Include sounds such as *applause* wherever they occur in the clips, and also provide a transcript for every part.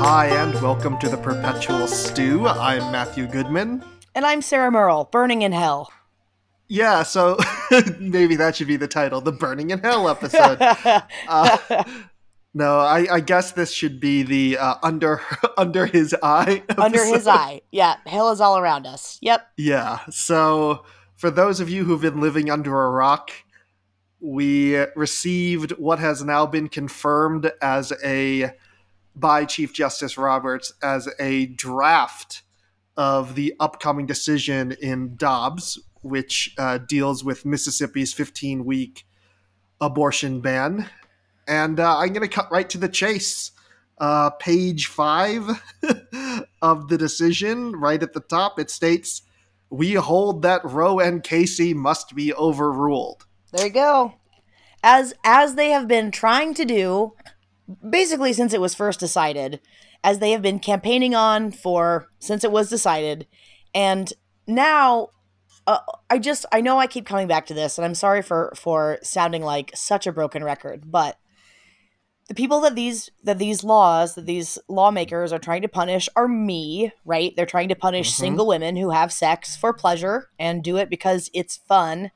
Hi, and welcome to the Perpetual Stew. I'm Matthew Goodman. And I'm Sarah Merle, Burning in Hell. Yeah, so *laughs* maybe that should be the title, the Burning in Hell episode. *laughs* uh, no, I, I, guess this should be the uh, under *laughs* under his eye. Episode. Under his eye, yeah. Hell is all around us. Yep. Yeah. So for those of you who've been living under a rock, we received what has now been confirmed as a by Chief Justice Roberts as a draft of the upcoming decision in Dobbs, which uh, deals with Mississippi's 15 week abortion ban. And uh, I'm going to cut right to the chase. Uh, page five *laughs* of the decision, right at the top, it states, "We hold that Roe and Casey must be overruled." There you go. As as they have been trying to do basically since it was first decided, as they have been campaigning on for since it was decided, and now uh, I just I know I keep coming back to this, and I'm sorry for for sounding like such a broken record, but the people that these that these laws that these lawmakers are trying to punish are me, right? They're trying to punish mm-hmm. single women who have sex for pleasure and do it because it's fun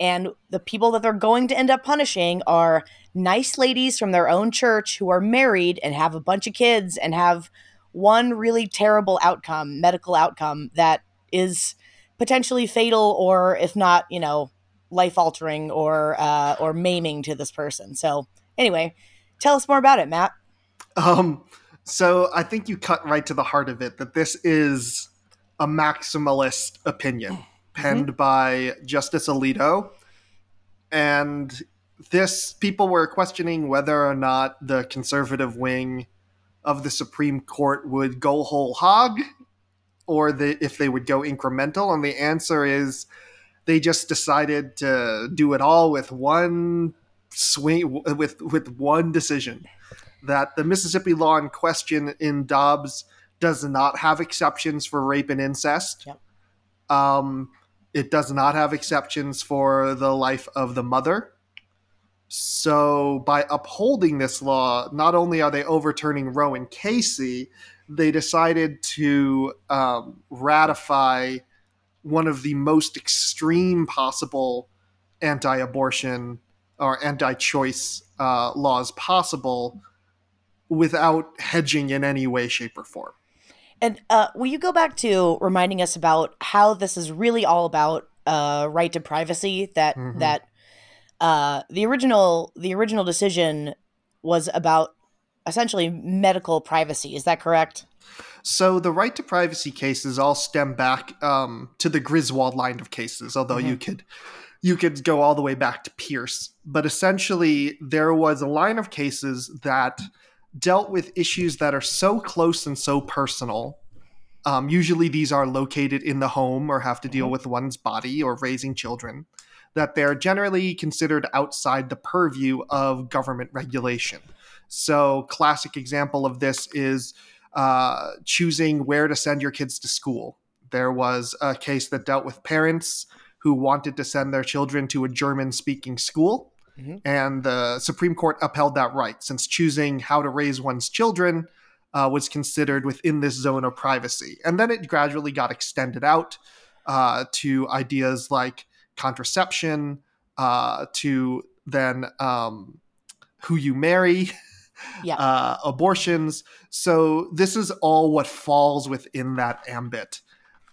and the people that they're going to end up punishing are nice ladies from their own church who are married and have a bunch of kids and have one really terrible outcome, medical outcome that is potentially fatal or if not, you know, life altering or uh, or maiming to this person. So anyway, tell us more about it, Matt. Um so I think you cut right to the heart of it that this is a maximalist opinion penned mm-hmm. by Justice Alito. And this, people were questioning whether or not the conservative wing of the Supreme Court would go whole hog or the, if they would go incremental. And the answer is they just decided to do it all with one swing, with, with one decision. That the Mississippi law in question in Dobbs does not have exceptions for rape and incest. Yep. Um, it does not have exceptions for the life of the mother. So, by upholding this law, not only are they overturning Roe and Casey, they decided to um, ratify one of the most extreme possible anti abortion or anti choice uh, laws possible without hedging in any way, shape, or form. And uh, will you go back to reminding us about how this is really all about uh, right to privacy? That mm-hmm. that uh, the original the original decision was about essentially medical privacy. Is that correct? So the right to privacy cases all stem back um, to the Griswold line of cases, although mm-hmm. you could you could go all the way back to Pierce. But essentially, there was a line of cases that dealt with issues that are so close and so personal. Um, usually, these are located in the home or have to deal mm-hmm. with one's body or raising children, that they're generally considered outside the purview of government regulation. So, classic example of this is uh, choosing where to send your kids to school. There was a case that dealt with parents who wanted to send their children to a German speaking school Mm-hmm. And the Supreme Court upheld that right, since choosing how to raise one's children uh, was considered within this zone of privacy. And then it gradually got extended out uh, to ideas like contraception, uh, to then um, who you marry. *laughs* Yeah. Uh, abortions. So this is all what falls within that ambit,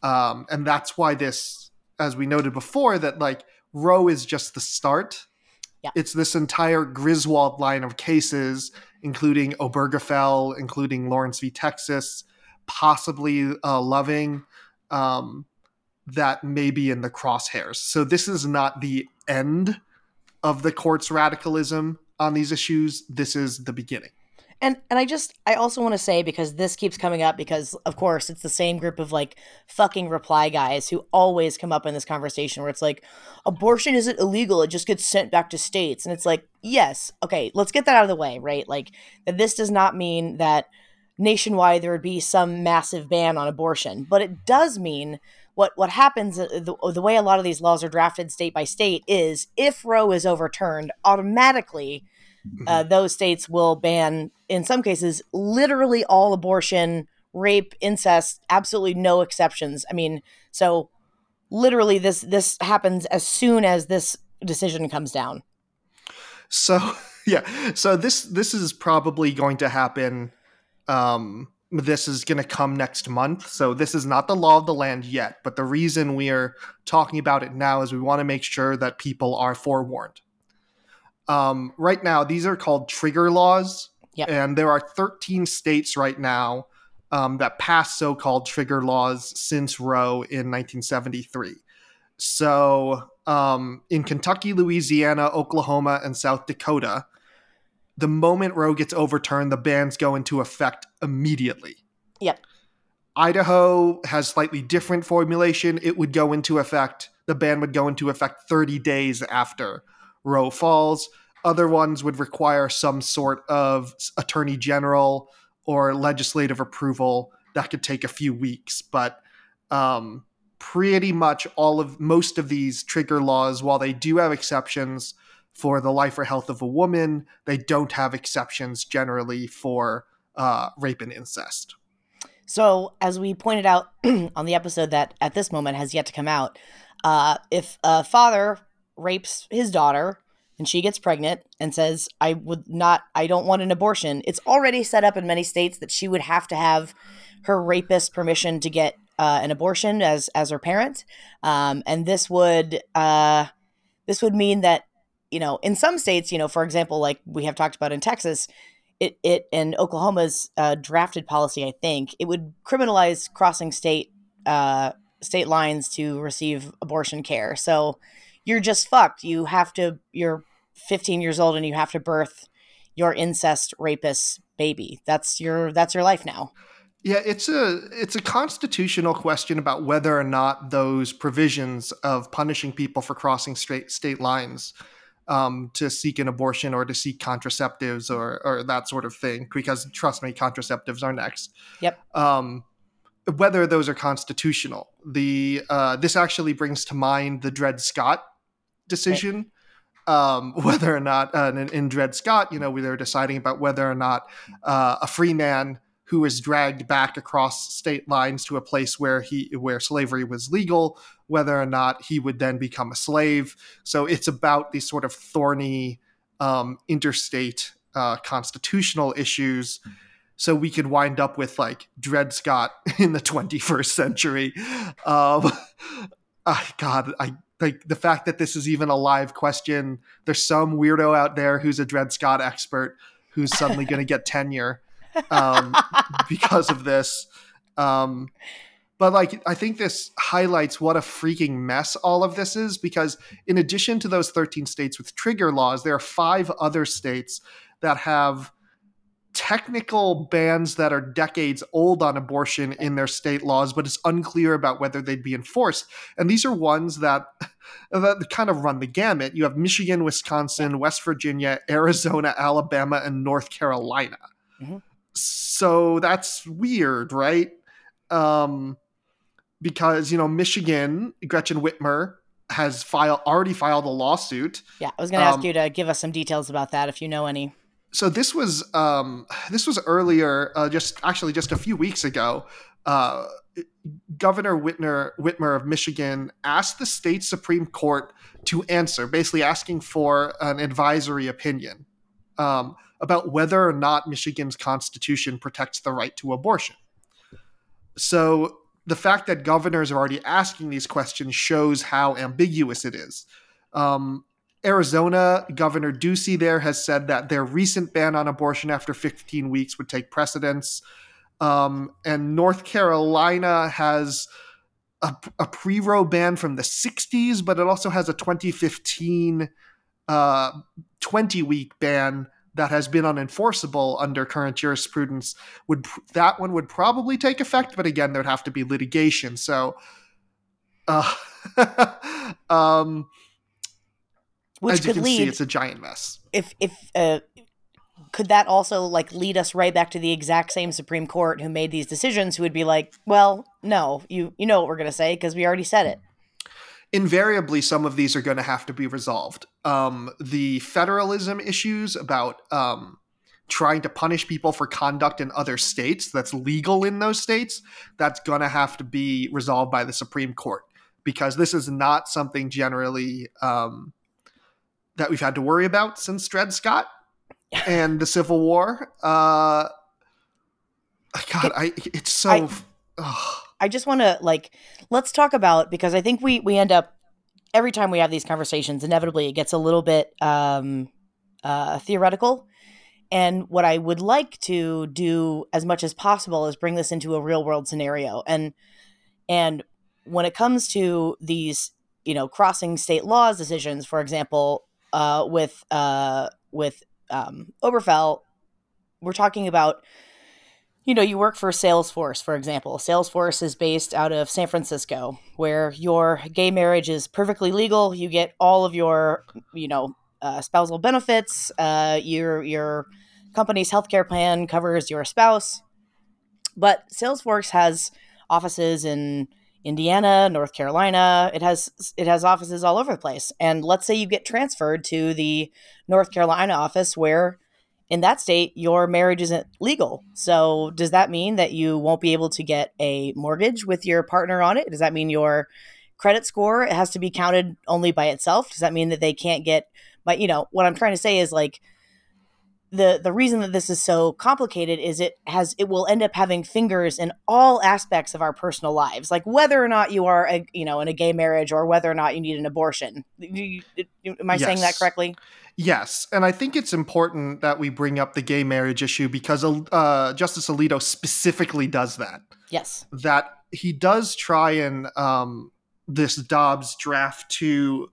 um, and that's why this, as we noted before, that like Roe is just the start yeah. It's this entire Griswold line of cases, including Obergefell, including Lawrence v. Texas, possibly uh, Loving, um, that may be in the crosshairs. So this is not the end of the court's radicalism on these issues. This is the beginning. And and I just I also want to say because this keeps coming up because of course it's the same group of like fucking reply guys who always come up in this conversation where it's like abortion isn't illegal it just gets sent back to states. And it's like yes okay let's get that out of the way right? Like that this does not mean that nationwide there would be some massive ban on abortion but it does mean what what happens uh, the, the way a lot of these laws are drafted state by state is if Roe is overturned, automatically uh, Mm-hmm. those states will ban, in some cases, literally all abortion, rape, incest, absolutely no exceptions. I mean, so literally this this happens as soon as this decision comes down. So *laughs* yeah, so this this is probably going to happen. Um, this is going to come next month. So this is not the law of the land yet. But the reason we are talking about it now is we want to make sure that people are forewarned. Um, right now, these are called trigger laws, Yep. and there are 13 states right now um, that passed so-called trigger laws since Roe in 1973. So um, in Kentucky, Louisiana, Oklahoma, and South Dakota, the moment Roe gets overturned, the bans go into effect immediately. Yep. Idaho has slightly different formulation. It would go into effect, the ban would go into effect 30 days after Roe falls. Other ones would require some sort of attorney general or legislative approval that could take a few weeks. But um, pretty much all of most of these trigger laws, while they do have exceptions for the life or health of a woman, they don't have exceptions generally for uh, rape and incest. So, as we pointed out *clears throat* on the episode that at this moment has yet to come out, uh, if a father rapes his daughter and she gets pregnant and says, I would not, I don't want an abortion, it's already set up in many states that she would have to have her rapist permission to get uh, an abortion as as her parent. Um, and this would uh, this would mean that you know in some states, you know, for example, like we have talked about in Texas, it it and Oklahoma's uh, drafted policy, I think, it would criminalize crossing state uh, state lines to receive abortion care. So you're just fucked. You have to. You're 15 years old and you have to birth your incest rapist baby. That's your that's your life now. Yeah, it's a it's a constitutional question about whether or not those provisions of punishing people for crossing straight state lines um, to seek an abortion or to seek contraceptives or or that sort of thing. Because trust me, contraceptives are next. Yep. Um, whether those are constitutional. The uh, this actually brings to mind the Dred Scott decision. Um, *laughs* whether or not uh, in, in Dred Scott, you know, we were deciding about whether or not uh, a free man who is dragged back across state lines to a place where he where slavery was legal, whether or not he would then become a slave. So it's about these sort of thorny um, interstate uh, constitutional issues. So we could wind up with like Dred Scott *laughs* in the 21st century. Um, *laughs* God, I like the fact that this is even a live question. There's some weirdo out there who's a Dred Scott expert who's suddenly going to get *laughs* tenure um, because of this. Um, but like, I think this highlights what a freaking mess all of this is because, in addition to those 13 states with trigger laws, there are five other states that have technical bans that are decades old on abortion in their state laws, but it's unclear about whether they'd be enforced. And these are ones that *laughs* that kind of run the gamut. You have Michigan, Wisconsin, West Virginia, Arizona, Alabama, and North Carolina. Mhm. So that's weird, right? Um, because you know Michigan, Gretchen Whitmer has filed already filed a lawsuit. Yeah, I was going to ask Um, you to give us some details about that if you know any. So this was um, this was earlier, uh, just actually just a few weeks ago. Uh, Governor Whitmer Whitmer of Michigan asked the state supreme court to answer, basically asking for an advisory opinion um, about whether or not Michigan's constitution protects the right to abortion. So the fact that governors are already asking these questions shows how ambiguous it is. Um, Arizona Governor Ducey there has said that their recent ban on abortion after 15 weeks would take precedence. Um, and North Carolina has a, a pre Roe ban from the 60s, but it also has a 2015 uh, 20 week ban that has been unenforceable under current jurisprudence. Would that one would probably take effect, but again, there'd have to be litigation. So, uh, *laughs* um, Which as you could can lead see, it's a giant mess. if if uh, could that also like lead us right back to the exact same Supreme Court who made these decisions who would be like, well, no, you you know what we're going to say because we already said it. Invariably, some of these are going to have to be resolved. Um, the federalism issues about um, trying to punish people for conduct in other states that's legal in those states, that's going to have to be resolved by the Supreme Court because this is not something generally um, that we've had to worry about since Dred Scott and the Civil War. Uh, God, I it's so. I, I just want to like let's talk about because I think we we end up every time we have these conversations inevitably it gets a little bit um, uh, theoretical. And what I would like to do as much as possible is bring this into a real world scenario. And and when it comes to these, you know, crossing state laws decisions, for example, uh, with uh, with um, Obergefell, we're talking about, you know, you work for Salesforce, for example. Salesforce is based out of San Francisco, where your gay marriage is perfectly legal. You get all of your, you know, uh, spousal benefits. Uh, your your company's healthcare plan covers your spouse. But Salesforce has offices in Indiana, North Carolina. It has it has offices all over the place. And let's say you get transferred to the North Carolina office where in that state your marriage isn't legal. So does that mean that you won't be able to get a mortgage with your partner on it? Does that mean your credit score has to be counted only by itself? Does that mean that they can't get but you know, what I'm trying to say is like the the reason that this is so complicated is it has it will end up having fingers in all aspects of our personal lives like whether or not you are a, you know in a gay marriage or whether or not you need an abortion. Am i yes. saying that correctly? Yes and i think it's important that we bring up the gay marriage issue because uh, justice alito specifically does that. Yes. That he does try and um, this dobbs draft to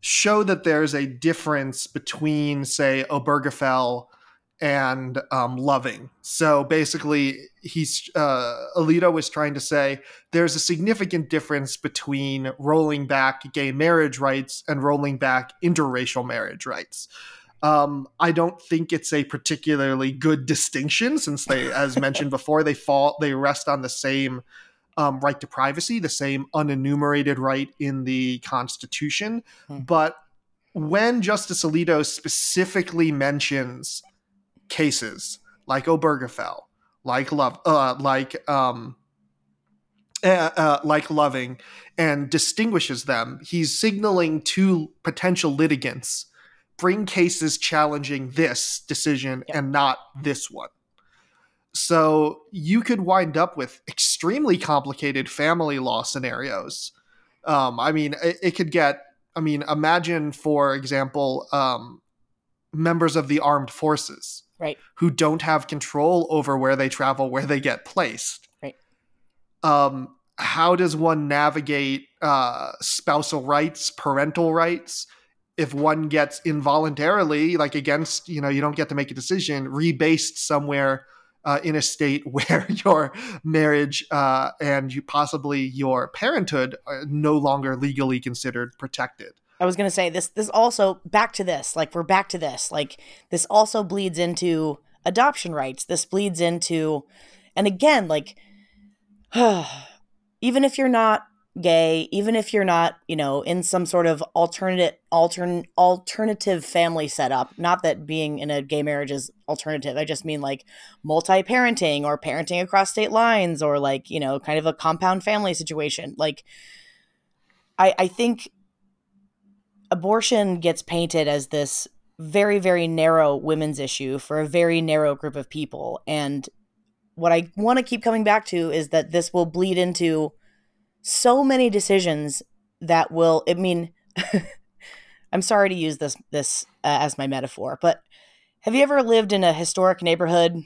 show that there's a difference between, say, Obergefell and um, Loving. So basically, he's uh, Alito was trying to say there's a significant difference between rolling back gay marriage rights and rolling back interracial marriage rights. Um, I don't think it's a particularly good distinction since they, as mentioned before, they fall they rest on the same um, right to privacy, the same unenumerated right in the Constitution. Hmm. But when Justice Alito specifically mentions cases like Obergefell, like Love, uh, like um, uh, uh, like Loving, and distinguishes them, he's signaling to potential litigants bring cases challenging this decision yep. and not this one. So you could wind up with extremely complicated family law scenarios. Um, I mean, it, it, could get. I mean, imagine, for example, um, members of the armed forces, right, who don't have control over where they travel, where they get placed. Right. Um, how does one navigate uh, spousal rights, parental rights? If one gets involuntarily, like against, you know, you don't get to make a decision, rebased somewhere uh, in a state *laughs* where your marriage uh, and you possibly your parenthood are no longer legally considered protected. I was going to say this. This also back to this. Like we're back to this. Like this also bleeds into adoption rights. This bleeds into, and again, like *sighs* even if you're not gay, even if you're not, you know, in some sort of alternate altern alternative family setup, not that being in a gay marriage is alternative. I just mean like multi-parenting or parenting across state lines or like, you know, kind of a compound family situation. Like I I think abortion gets painted as this very very narrow women's issue for a very narrow group of people and what I want to keep coming back to is that this will bleed into so many decisions that will i mean *laughs* i'm sorry to use this this uh, as my metaphor but have you ever lived in a historic neighborhood?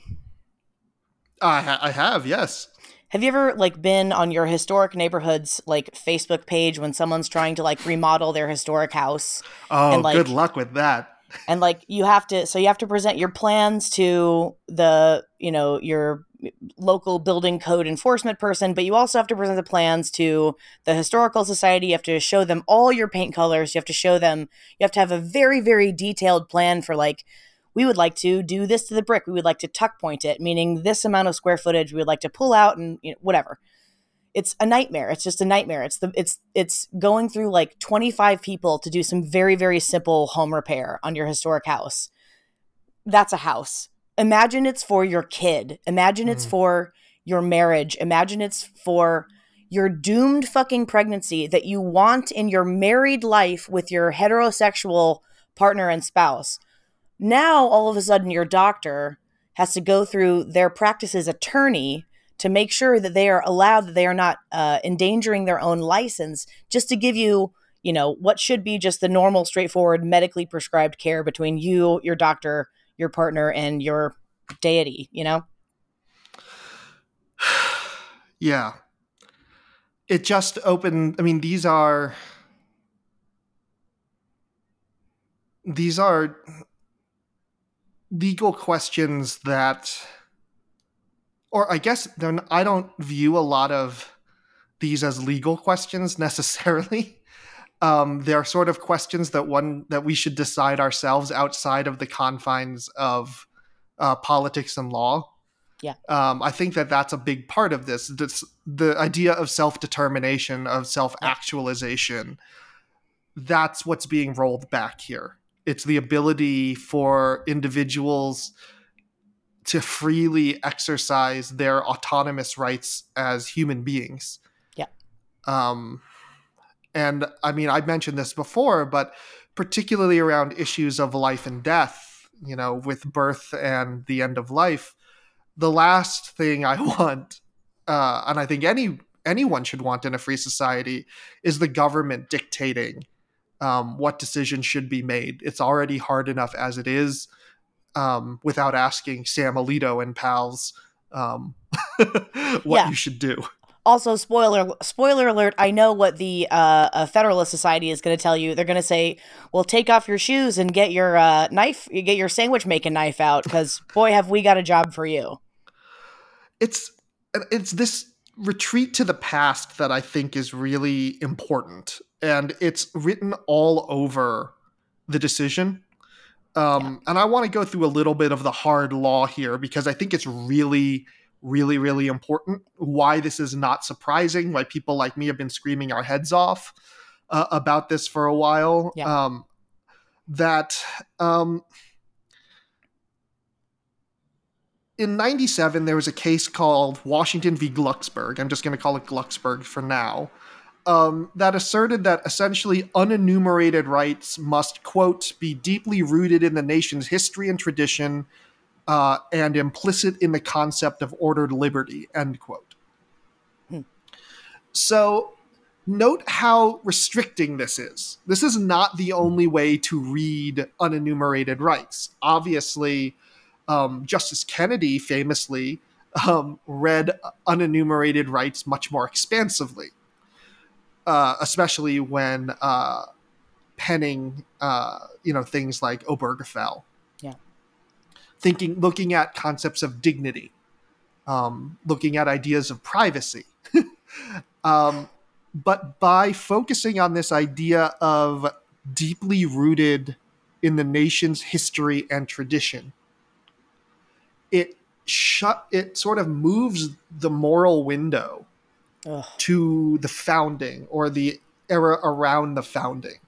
I, ha- I have yes. Have you ever like been on your historic neighborhood's like facebook page when someone's trying to like remodel their historic house? Oh and, like, good luck with that and like you have to so you have to present your plans to the you know your local building code enforcement person, but you also have to present the plans to the historical society. You have to show them all your paint colors. You have to show them, you have to have a very, very detailed plan for like we would like to do this to the brick. We would like to tuck point it, meaning this amount of square footage we would like to pull out and you know, whatever. It's a nightmare. It's just a nightmare. It's the it's it's going through like 25 people to do some very very simple home repair on your historic house. That's a house. Imagine it's for your kid. Imagine it's Mhm. for your marriage. Imagine it's for your doomed fucking pregnancy that you want in your married life with your heterosexual partner and spouse. Now, all of a sudden, your doctor has to go through their practice's attorney to make sure that they are allowed, that they are not uh, endangering their own license, just to give you, you know, what should be just the normal, straightforward, medically prescribed care between you, your doctor, your partner, and your deity, you know? *sighs* Yeah. It just opened I mean these are these are legal questions that or I guess then I don't view a lot of these as legal questions *laughs* necessarily. Um, they're sort of questions that one that we should decide ourselves outside of the confines of uh, politics and law. Yeah. Um, I think that that's a big part of this. This the idea of self determination, of self actualization. That's what's being rolled back here. It's the ability for individuals to freely exercise their autonomous rights as human beings. Yeah. Um, and I mean, I mentioned this before, but particularly around issues of life and death, you know, with birth and the end of life, the last thing I *laughs* want, uh, and I think any anyone should want in a free society, is the government dictating um, what decisions should be made. It's already hard enough as it is, um, without asking Sam Alito and pals um, *laughs* what Yeah. you should do. Also, spoiler spoiler alert! I know what the uh, Federalist Society is going to tell you. They're going to say, "Well, take off your shoes and get your uh, knife, get your sandwich making knife out, because *laughs* boy, have we got a job for you." it's it's this retreat to the past that I think is really important, and it's written all over the decision. Um, And I want to go through a little bit of the hard law here because I think it's really, really, really important. Why this is not surprising. Why people like me have been screaming our heads off uh, about this for a while. Yeah. Um, that um, in 97 there was a case called washington v glucksberg i'm just going to call it glucksberg for now um, that asserted that essentially unenumerated rights must quote be deeply rooted in the nation's history and tradition uh, and implicit in the concept of ordered liberty end quote. Hmm. so note how restricting this is. This is not the only way to read unenumerated rights. Obviously um, Justice Kennedy famously um, read unenumerated rights much more expansively, uh, especially when uh, penning, uh, you know, things like Obergefell. Yeah. Thinking, looking at concepts of dignity, um, looking at ideas of privacy. *laughs* um, but by focusing on this idea of deeply rooted in the nation's history and tradition, it shut it sort of moves the moral window Ugh. to the founding or the era around the founding.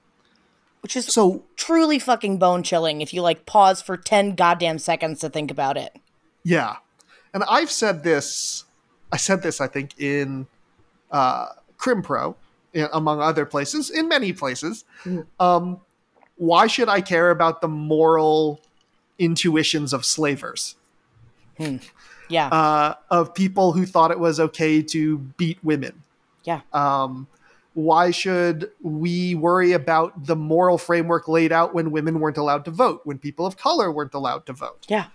Which is So truly fucking bone chilling if you like pause for ten goddamn seconds to think about it. yeah, and I've said this. I said this I think in uh, Crimpro, among other places, in many places. Mhm. Um, why should I care about the moral intuitions of slavers? Yeah, uh, of people who thought it was okay to beat women. Yeah. Um, why should we worry about the moral framework laid out when women weren't allowed to vote, when people of color weren't allowed to vote, yeah.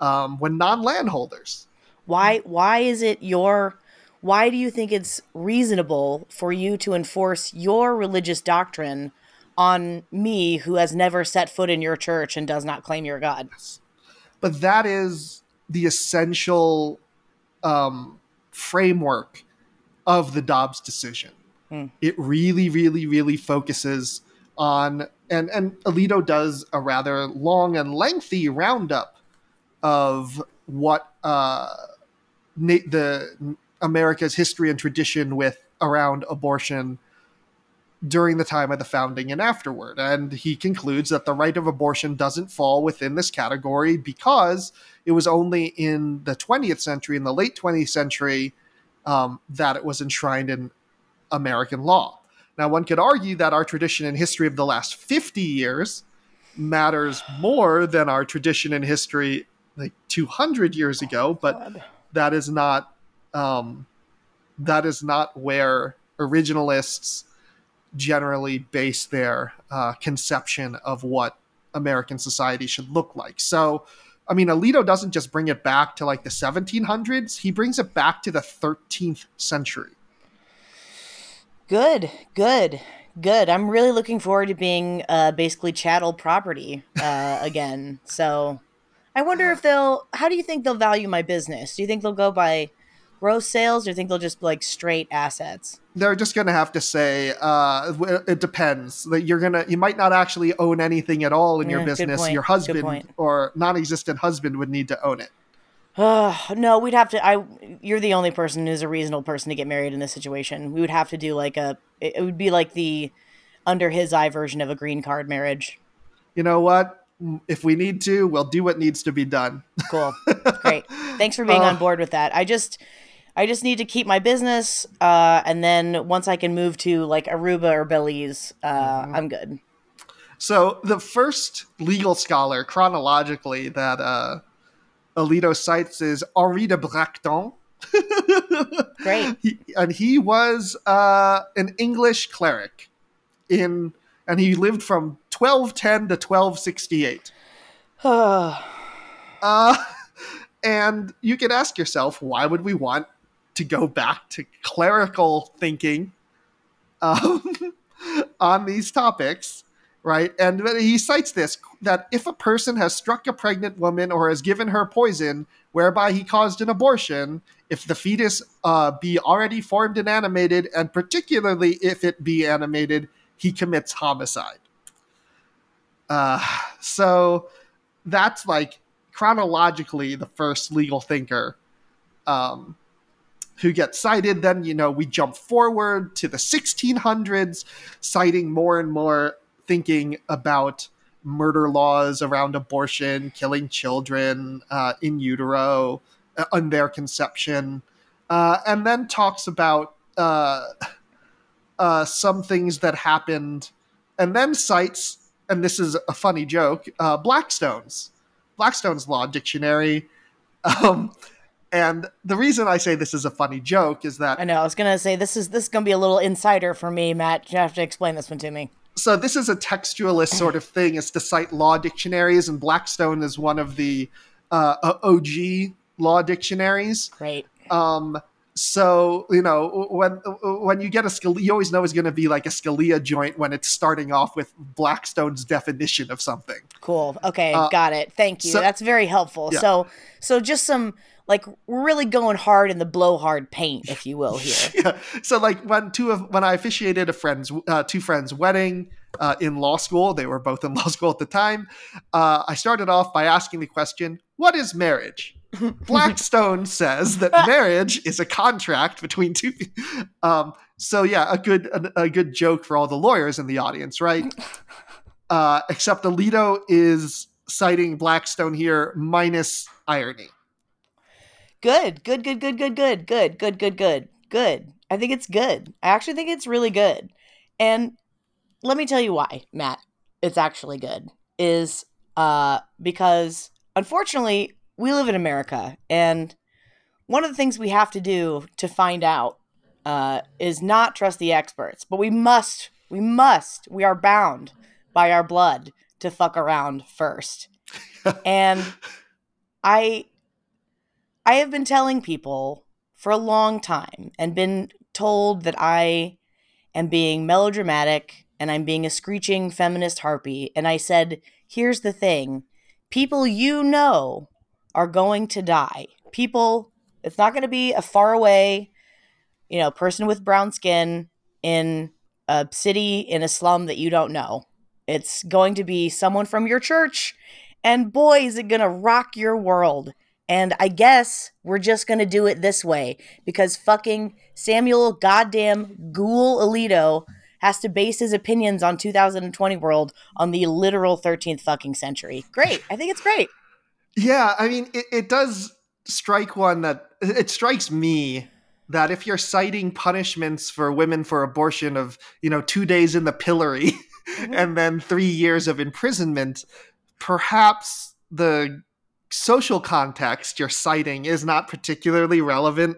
um, when non landholders? Why why is it your why do you think it's reasonable for you to enforce your religious doctrine on me who has never set foot in your church and does not claim your god? But that is the essential um, framework of the Dobbs decision. Hmm. It really, really, really focuses on and and Alito does a rather long and lengthy roundup of what uh, na- the America's history and tradition with around abortion during the time of the founding and afterward. And he concludes that the right of abortion doesn't fall within this category because it was only in the 20th century, in the late 20th century, um, that it was enshrined in American law. Now, one could argue that our tradition and history of the last 50 years matters more than our tradition and history like 200 years ago, but that is not um, that is not where originalists generally base their uh, conception of what American society should look like. So, I mean, Alito doesn't just bring it back to like the 1700s; he brings it back to the 13th century. Good, good, good. I'm really looking forward to being uh, basically chattel property uh, *laughs* again. So I wonder if they'll. How do you think they'll value my business? Do you think they'll go by gross sales, or you think they'll just like straight assets? They're just gonna have to say uh, it depends. That you're gonna, you might not actually own anything at all in Yeah, your business. Your husband or non-existent husband would need to own it. Uh, no, we'd have to. I. You're the only person who's a reasonable person to get married in this situation. We would have to do like a. It it would be like the under his eye version of a green card marriage. You know what? If we need to, we'll do what needs to be done. Cool. Great. Thanks for being *laughs* Uh, on board with that. I just I just need to keep my business uh and then once I can move to like Aruba or Belize, uh I'm good. So the first legal scholar chronologically that uh, Alito cites is Henri de Bracton. *laughs* Great. He, and he was uh, an English cleric in, and he lived from 1210 to 1268. *sighs* Uh, *laughs* and you can ask yourself, why would we want to go back to clerical thinking um, *laughs* on these topics, right? And he cites this that if a person has struck a pregnant woman or has given her poison whereby he caused an abortion, if the fetus uh, be already formed and animated, and particularly if it be animated, he commits homicide. Uh, so that's like chronologically the first legal thinker um, who gets cited. Then, you know, we jump forward to the 1600s, citing more and more thinking about murder laws around abortion, killing children uh, in utero, uh, on their conception, uh, and then talks about uh, uh, some things that happened, and then cites, and this is a funny joke, uh, Blackstone's Blackstone's Law Dictionary. Um, and the reason I say this is a funny joke is that I know. I was gonna say this is this is gonna be a little insider for me, Matt. You have to explain this one to me. so this is a textualist sort of thing is to cite law dictionaries and blackstone is one of the uh, og law dictionaries Great. um, so you know when when you get a Scalia, you always know it's going to be like a Scalia joint when it's starting off with Blackstone's definition of something. Cool. Okay, Uh, got it. Thank you. so- That's very helpful. Yeah. So so just some like we're really going hard in the blowhard paint, if you will, here. *laughs* yeah. So like when two of when I officiated a friend's uh, two friends' wedding uh, in law school, they were both in law school at the time. Uh, I started off by asking the question, "What is marriage?" *laughs* Blackstone says that *laughs* marriage is a contract between two. Um, so yeah, a good a, a good joke for all the lawyers in the audience, right? Uh, except Alito is citing Blackstone here minus irony. Good, good, good, good, good, good, good, good, good, good, good. I think it's good. I actually think it's really good. And let me tell you why, Matt. It's actually good. Is uh because unfortunately we live in America and one of the things we have to do to find out uh, is not trust the experts, but we must, we must, we are bound by our blood to fuck around first. and I I have been telling people for a long time and been told that I am being melodramatic and I'm being a screeching feminist harpy. And I said, here's the thing people you know are going to die. People, it's not going to be a far away, you know, person with brown skin in a city in a slum that you don't know. It's going to be someone from your church, and boy, is it going to rock your world. And I guess we're just going to do it this way because fucking Samuel goddamn Ghoul Alito has to base his opinions on 2020 world on the literal 13th fucking century. Great. I think it's great. Yeah, I mean, it, it does strike one that it strikes me that if you're citing punishments for women for abortion of, you know, two days in the pillory *laughs* mm-hmm. and then three years of imprisonment, perhaps the social context you're citing is not particularly relevant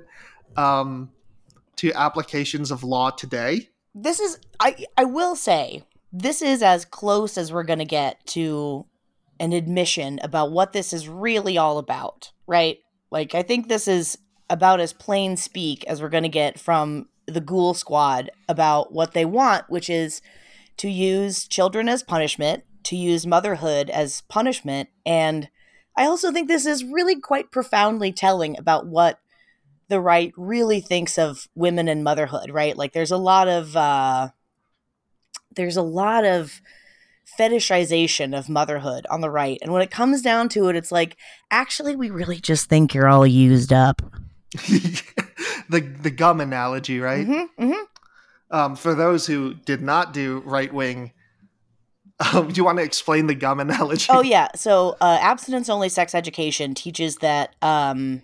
um, to applications of law today. This is, I, I will say, this is as close as we're going to get to an admission about what this is really all about, right? Like, I think this is about as plain speak as we're going to get from the Ghoul Squad about what they want, which is to use children as punishment, to use motherhood as punishment. And I also think this is really quite profoundly telling about what the right really thinks of women and motherhood, right? Like there's a lot of uh there's a lot of fetishization of motherhood on the right. And when it comes down to it, it's like, actually, we really just think you're all used up. *laughs* the the gum analogy, right? Mm-hmm, mm-hmm. Um, for those who did not do right wing, um, do you want to explain the gum analogy? Oh yeah. So uh, abstinence only sex education teaches that um,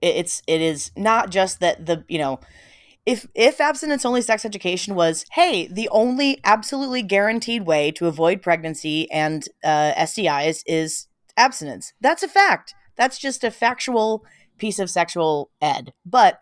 it, it's it is not just that the you know if if abstinence only sex education was hey the only absolutely guaranteed way to avoid pregnancy and uh, STIs is abstinence that's a fact that's just a factual piece of sexual ed but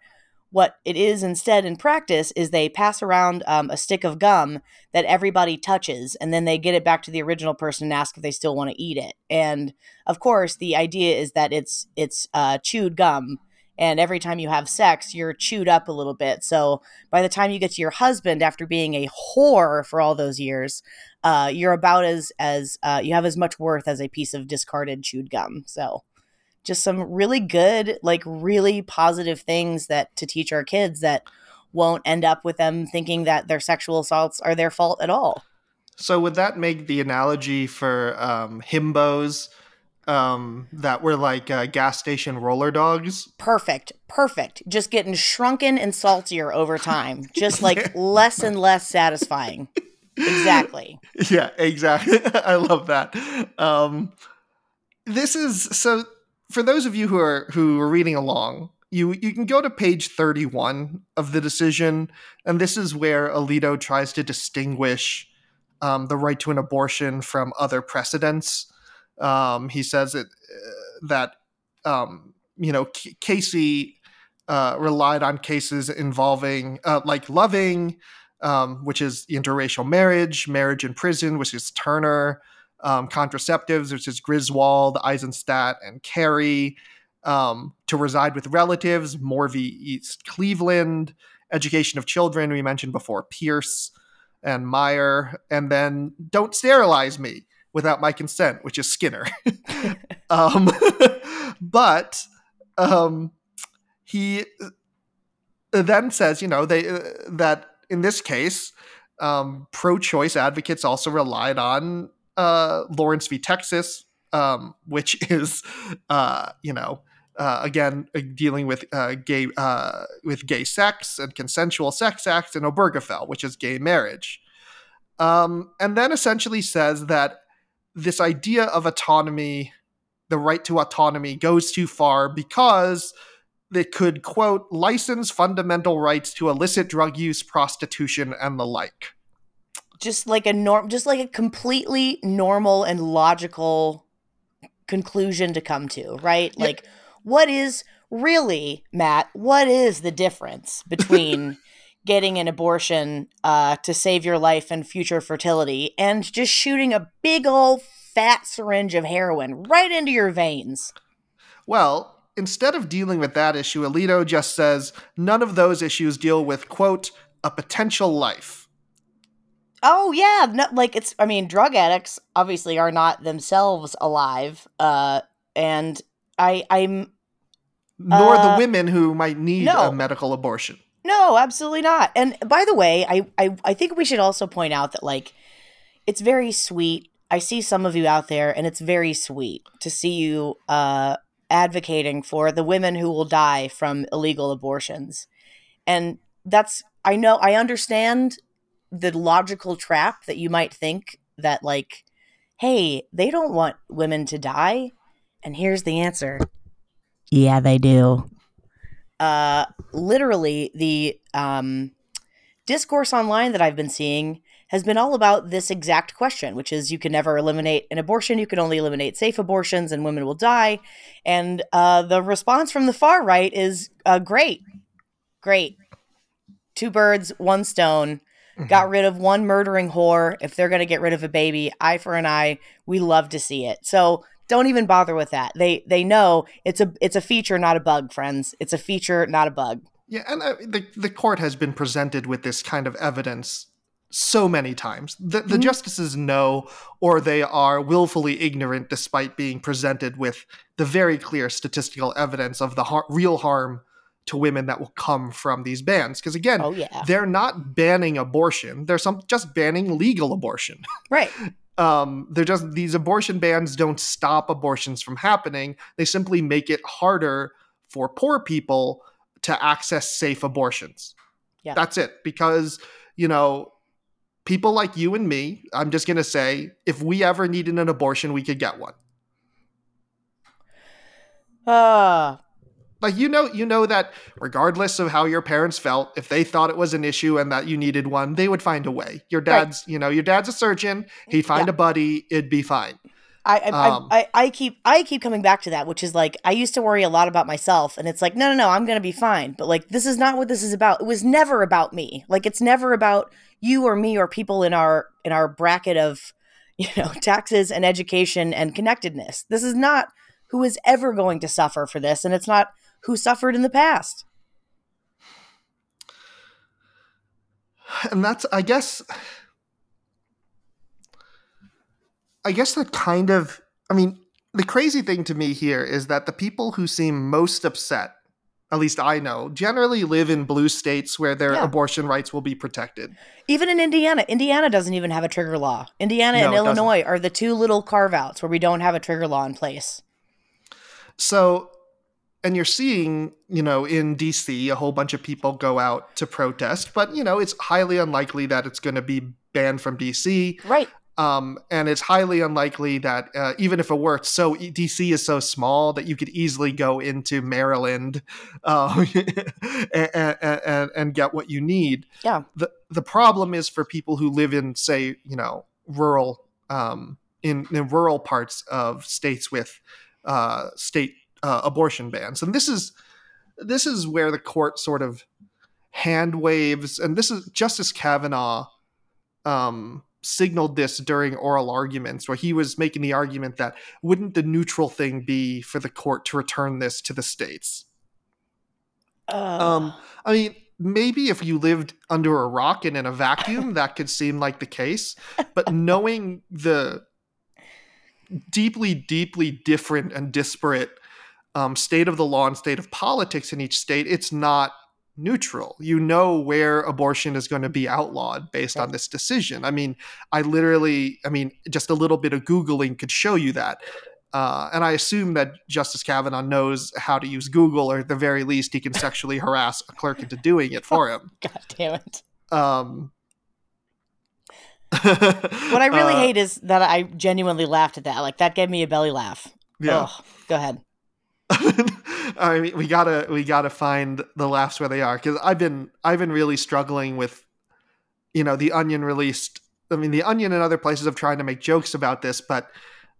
what it is instead in practice is they pass around um, a stick of gum that everybody touches and then they get it back to the original person and ask if they still want to eat it. And of course the idea is that it's it's uh, chewed gum and every time you have sex you're chewed up a little bit. So by the time you get to your husband after being a whore for all those years uh, you're about as as uh, you have as much worth as a piece of discarded chewed gum. So just some really good like really positive things that to teach our kids that won't end up with them thinking that their sexual assaults are their fault at all so would that make the analogy for um, himbos um, that were like uh, gas station roller dogs. Perfect, perfect. Just getting shrunken and saltier over time, *laughs* just like less and less satisfying. Exactly. *laughs* Yeah, exactly. *laughs* I love that. Um, this is so. For those of you who are who are reading along, you you can go to page 31 of the decision and this is where alito tries to distinguish um, the right to an abortion from other precedents. Um, he says it, uh, that um, you know C- Casey uh, relied on cases involving uh, like Loving, um, which is interracial marriage, marriage in prison, which is Turner, um, contraceptives, which is Griswold, Eisenstadt, and Carey. Um, to reside with relatives, Moore v. East Cleveland, education of children, we mentioned before, Pierce and Meyer, and then don't sterilize me, without my consent, which is Skinner. *laughs* *laughs* um, *laughs* but um, he uh, then says, you know, they uh, that in this case, um, pro-choice advocates also relied on uh, Lawrence v. Texas, um, which *laughs* is, uh, you know, uh, again uh, dealing with uh, gay uh, with gay sex and consensual sex acts, and Obergefell, which is gay marriage, um, and then essentially says that this idea of autonomy, the right to autonomy, goes too far because it could, quote, license fundamental rights to illicit drug use, prostitution, and the like. Just like a norm, just like a completely normal and logical conclusion to come to, right? Like, what is really, Matt, what is the difference *laughs* between getting an abortion uh, to save your life and future fertility and just shooting a big old fat syringe of heroin right into your veins. Well, instead of dealing with that issue, Alito just says none of those issues deal with, quote, a potential life. Oh yeah, no, like it's. I mean, drug addicts obviously are not themselves alive, uh, and I, I'm. Nor uh, the women who might need no. a medical abortion. No, absolutely not. And by the way, I, I I think we should also point out that like it's very sweet. I see some of you out there, and it's very sweet to see you uh, advocating for the women who will die from illegal abortions. And that's, I know, I understand the logical trap that you might think that, like, hey, they don't want women to die. And here's the answer yeah, they do. Uh, literally, the um, discourse online that I've been seeing has been all about this exact question, which is you can never eliminate an abortion. You can only eliminate safe abortions and women will die. And uh, the response from the far right is uh, great, great. Two birds, one stone. Mm-hmm. Got rid of one murdering whore. If they're going to get rid of a baby, eye for an eye. We love to see it. So don't even bother with that. They they know it's a it's a feature, not a bug, friends. It's a feature, not a bug. Yeah, and uh, the the court has been presented with this kind of evidence so many times. The, the mm-hmm. justices know, or they are willfully ignorant, despite being presented with the very clear statistical evidence of the har- real harm to women that will come from these bans. Because again, oh, yeah. they're not banning abortion; they're some just banning legal abortion. *laughs* Right. um, they're just these abortion bans don't stop abortions from happening. They simply make it harder for poor people to access safe abortions. Yeah. That's it. Because, you know, people like you and me, I'm just going to say, if we ever needed an abortion, we could get one. Uh, like you know you know that regardless of how your parents felt if they thought it was an issue and that you needed one they would find a way your dad's right. you know your dad's a surgeon he'd find yeah. a buddy it'd be fine I I, um, I I keep I keep coming back to that, which is like I used to worry a lot about myself, and it's like no no no I'm gonna be fine, but like this is not what this is about. It was never about me. Like it's never about you or me or people in our in our bracket of *laughs* you know taxes and education and connectedness. This is not who is ever going to suffer for this, and it's not who suffered in the past. And that's, I guess, I guess that kind of, I mean, the crazy thing to me here is that the people who seem most upset, at least I know, generally live in blue states where their yeah. abortion rights will be protected. Even in Indiana, Indiana doesn't even have a trigger law. Indiana no, and Illinois doesn't. are the two little carve outs where we don't have a trigger law in place. So and you're seeing, you know, in DC, a whole bunch of people go out to protest, but you know, it's highly unlikely that it's going to be banned from DC. Right. Um, and it's highly unlikely that uh, even if it worked, so DC is so small that you could easily go into Maryland *laughs* *laughs* uh, and, and, and, get what you need. Yeah. The the problem is for people who live in, say, you know, rural um, in, in rural parts of states with uh, state uh, abortion bans, and this is this is where the court sort of hand waves, and this is Justice Kavanaugh um, signaled this during oral arguments, where he was making the argument that wouldn't the neutral thing be for the court to return this to the states? Uh. Um, I mean, maybe if you lived under a rock and in a vacuum, *laughs* that could seem like the case. But knowing the deeply, deeply different and disparate um, state of the law and state of politics in each state, it's not neutral. You know where abortion is going to be outlawed based on this decision. I mean, I literally, I mean, just a little bit of Googling could show you that. Uh, and I assume that Justice Kavanaugh knows how to use Google, or at the very least, he can *laughs* sexually harass a clerk into doing it for him. *laughs* God damn it. Um, *laughs* what I really uh, hate is that I genuinely laughed at that. Like, that gave me a belly laugh. Yeah. Go ahead. *laughs* I mean, we gotta we gotta find the laughs where they are because I've been I've been really struggling with, you know, the Onion released. I mean, the Onion and other places have tried to make jokes about this, but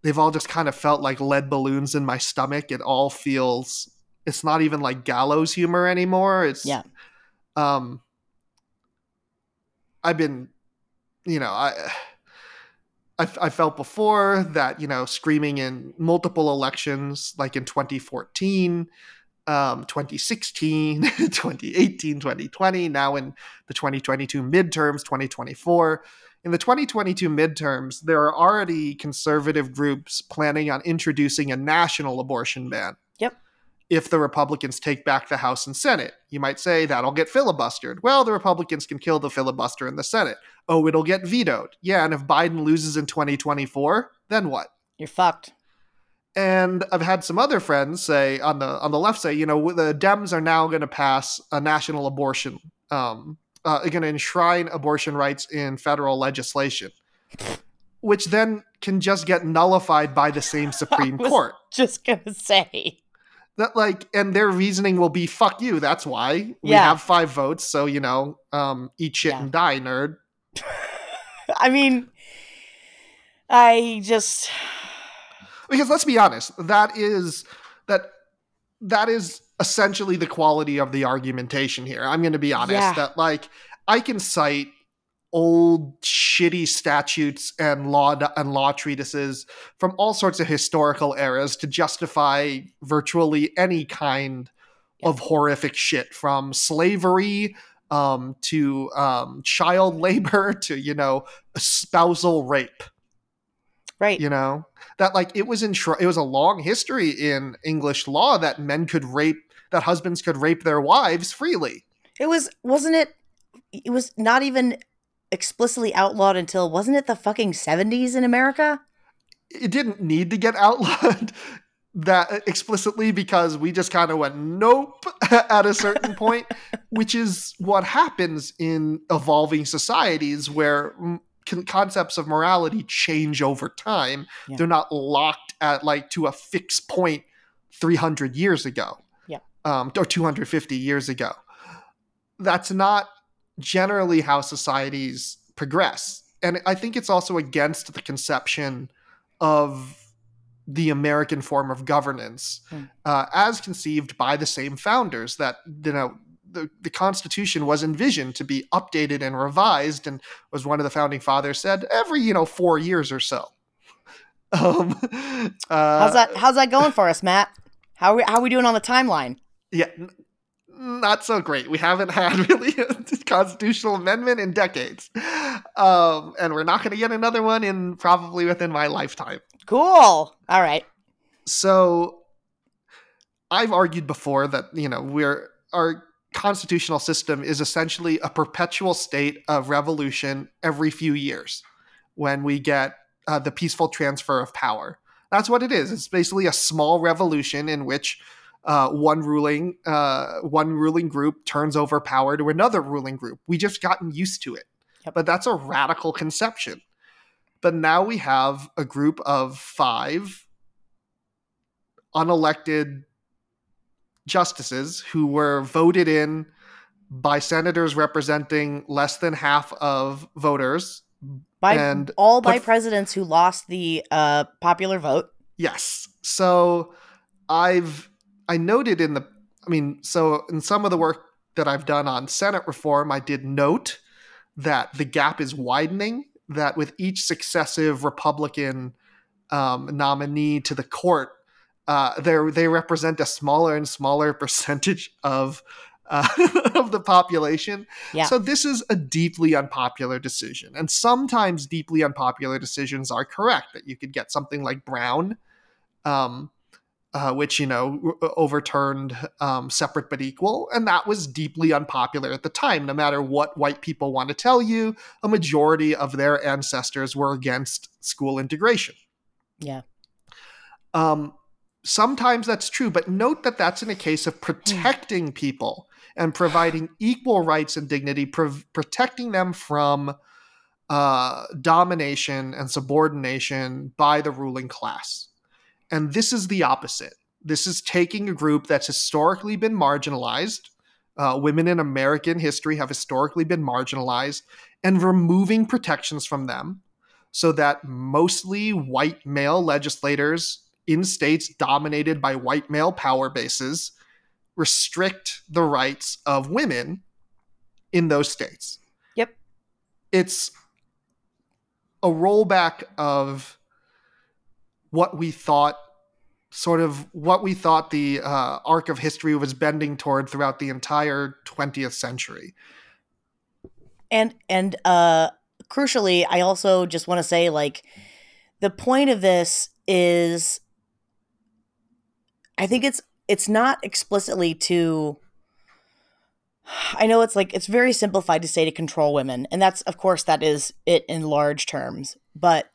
they've all just kind of felt like lead balloons in my stomach. It all feels. It's not even like gallows humor anymore. It's yeah. Um. I've been, you know, I I, I felt before that you know screaming in multiple elections like in 2014 um, 2016 *laughs* 2018 2020 now in the 2022 midterms 2024 in the 2022 midterms there are already conservative groups planning on introducing a national abortion ban. Yep if the Republicans take back the House and Senate. You might say that'll get filibustered. Well, the Republicans can kill the filibuster in the Senate. Oh, it'll get vetoed. Yeah, and if Biden loses in 2024, then what? You're fucked. And I've had some other friends say on the on the left say, you know, the Dems are now going to pass a national abortion, um, uh, going to enshrine abortion rights in federal legislation, which then can just get nullified by the same *laughs* Supreme Court. Just gonna say. That like, and their reasoning will be, "Fuck you." That's why we Yeah. have five votes. So you know, um, eat shit Yeah. and die, nerd. *laughs* I mean, I just because let's be honest that is that that is essentially the quality of the argumentation here i'm going to be honest Yeah. that like i can cite old shitty statutes and law and law treatises from all sorts of historical eras to justify virtually any kind of horrific shit from slavery um, to um, child labor *laughs* to you know spousal rape. Right. you know? That like it was in it was a long history in english law that men could rape that husbands could rape their wives freely. It was wasn't it it was not even explicitly outlawed until wasn't it the fucking 70s in America? it didn't need to get outlawed *laughs* that explicitly because we just kind of went nope *laughs* at a certain point *laughs* which is what happens in evolving societies where con- concepts of morality change over time Yeah. they're not locked at like to a fixed point 300 years ago Yeah. um, or 250 years ago that's not generally how societies progress and i think it's also against the conception of the american form of governance Hmm. uh, as conceived by the same founders that you know the, the constitution was envisioned to be updated and revised and was one of the founding fathers said every you know four years or so *laughs* um uh, How's that how's that going for us, Matt? How are we, how are we doing on the timeline? yeah not so great we haven't had *laughs* really a constitutional amendment in decades um and we're not going to get another one in probably within my lifetime Cool. All right. so I've argued before that you know we're our constitutional system is essentially a perpetual state of revolution every few years when we get uh, the peaceful transfer of power. That's what it is. It's basically a small revolution in which uh, one ruling uh, one ruling group turns over power to another ruling group. We just gotten used to it, Yep. but that's a radical conception. But now we have a group of five unelected justices who were voted in by senators representing less than half of voters. By And all by put- presidents who lost the uh, popular vote. Yes. So I've I noted in the I mean, so in some of the work that I've done on Senate reform, I did note that the gap is widening, that with each successive Republican um, nominee to the court, uh, they they represent a smaller and smaller *laughs* percentage of uh, *laughs* of the population. Yeah. So this is a deeply unpopular decision, and sometimes deeply unpopular decisions are correct. That you could get something like Brown, um, uh, which you know r- overturned um, separate but equal, and that was deeply unpopular at the time. No matter what white people want to tell you, a majority of their ancestors were against school integration. Yeah. Um, sometimes that's true, but note that that's in a case of protecting people and providing *sighs* equal rights and dignity, prov- protecting them from uh, domination and subordination by the ruling class. And this is the opposite. This is taking a group that's historically been marginalized. Uh, women in American history have historically been marginalized and removing protections from them so that mostly white male legislators in states dominated by white male power bases restrict the rights of women in those states. Yep. It's a rollback of what we thought sort of what we thought the uh, arc of history was bending toward throughout the entire 20th century. And and uh crucially, I also just want to say like the point of this is I think it's it's not explicitly to I know it's like it's very simplified to say to control women, and that's of course that is it in large terms. But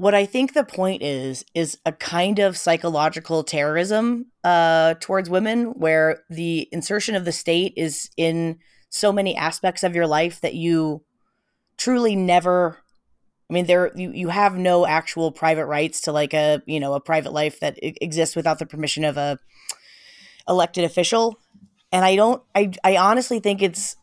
what I think the point is is a kind of psychological terrorism uh, towards women, where the insertion of the state is in so many aspects of your life that you truly never. I mean, there you, you have no actual private rights to like a you know a private life that exists without the permission of a elected official and I don't I I honestly think it's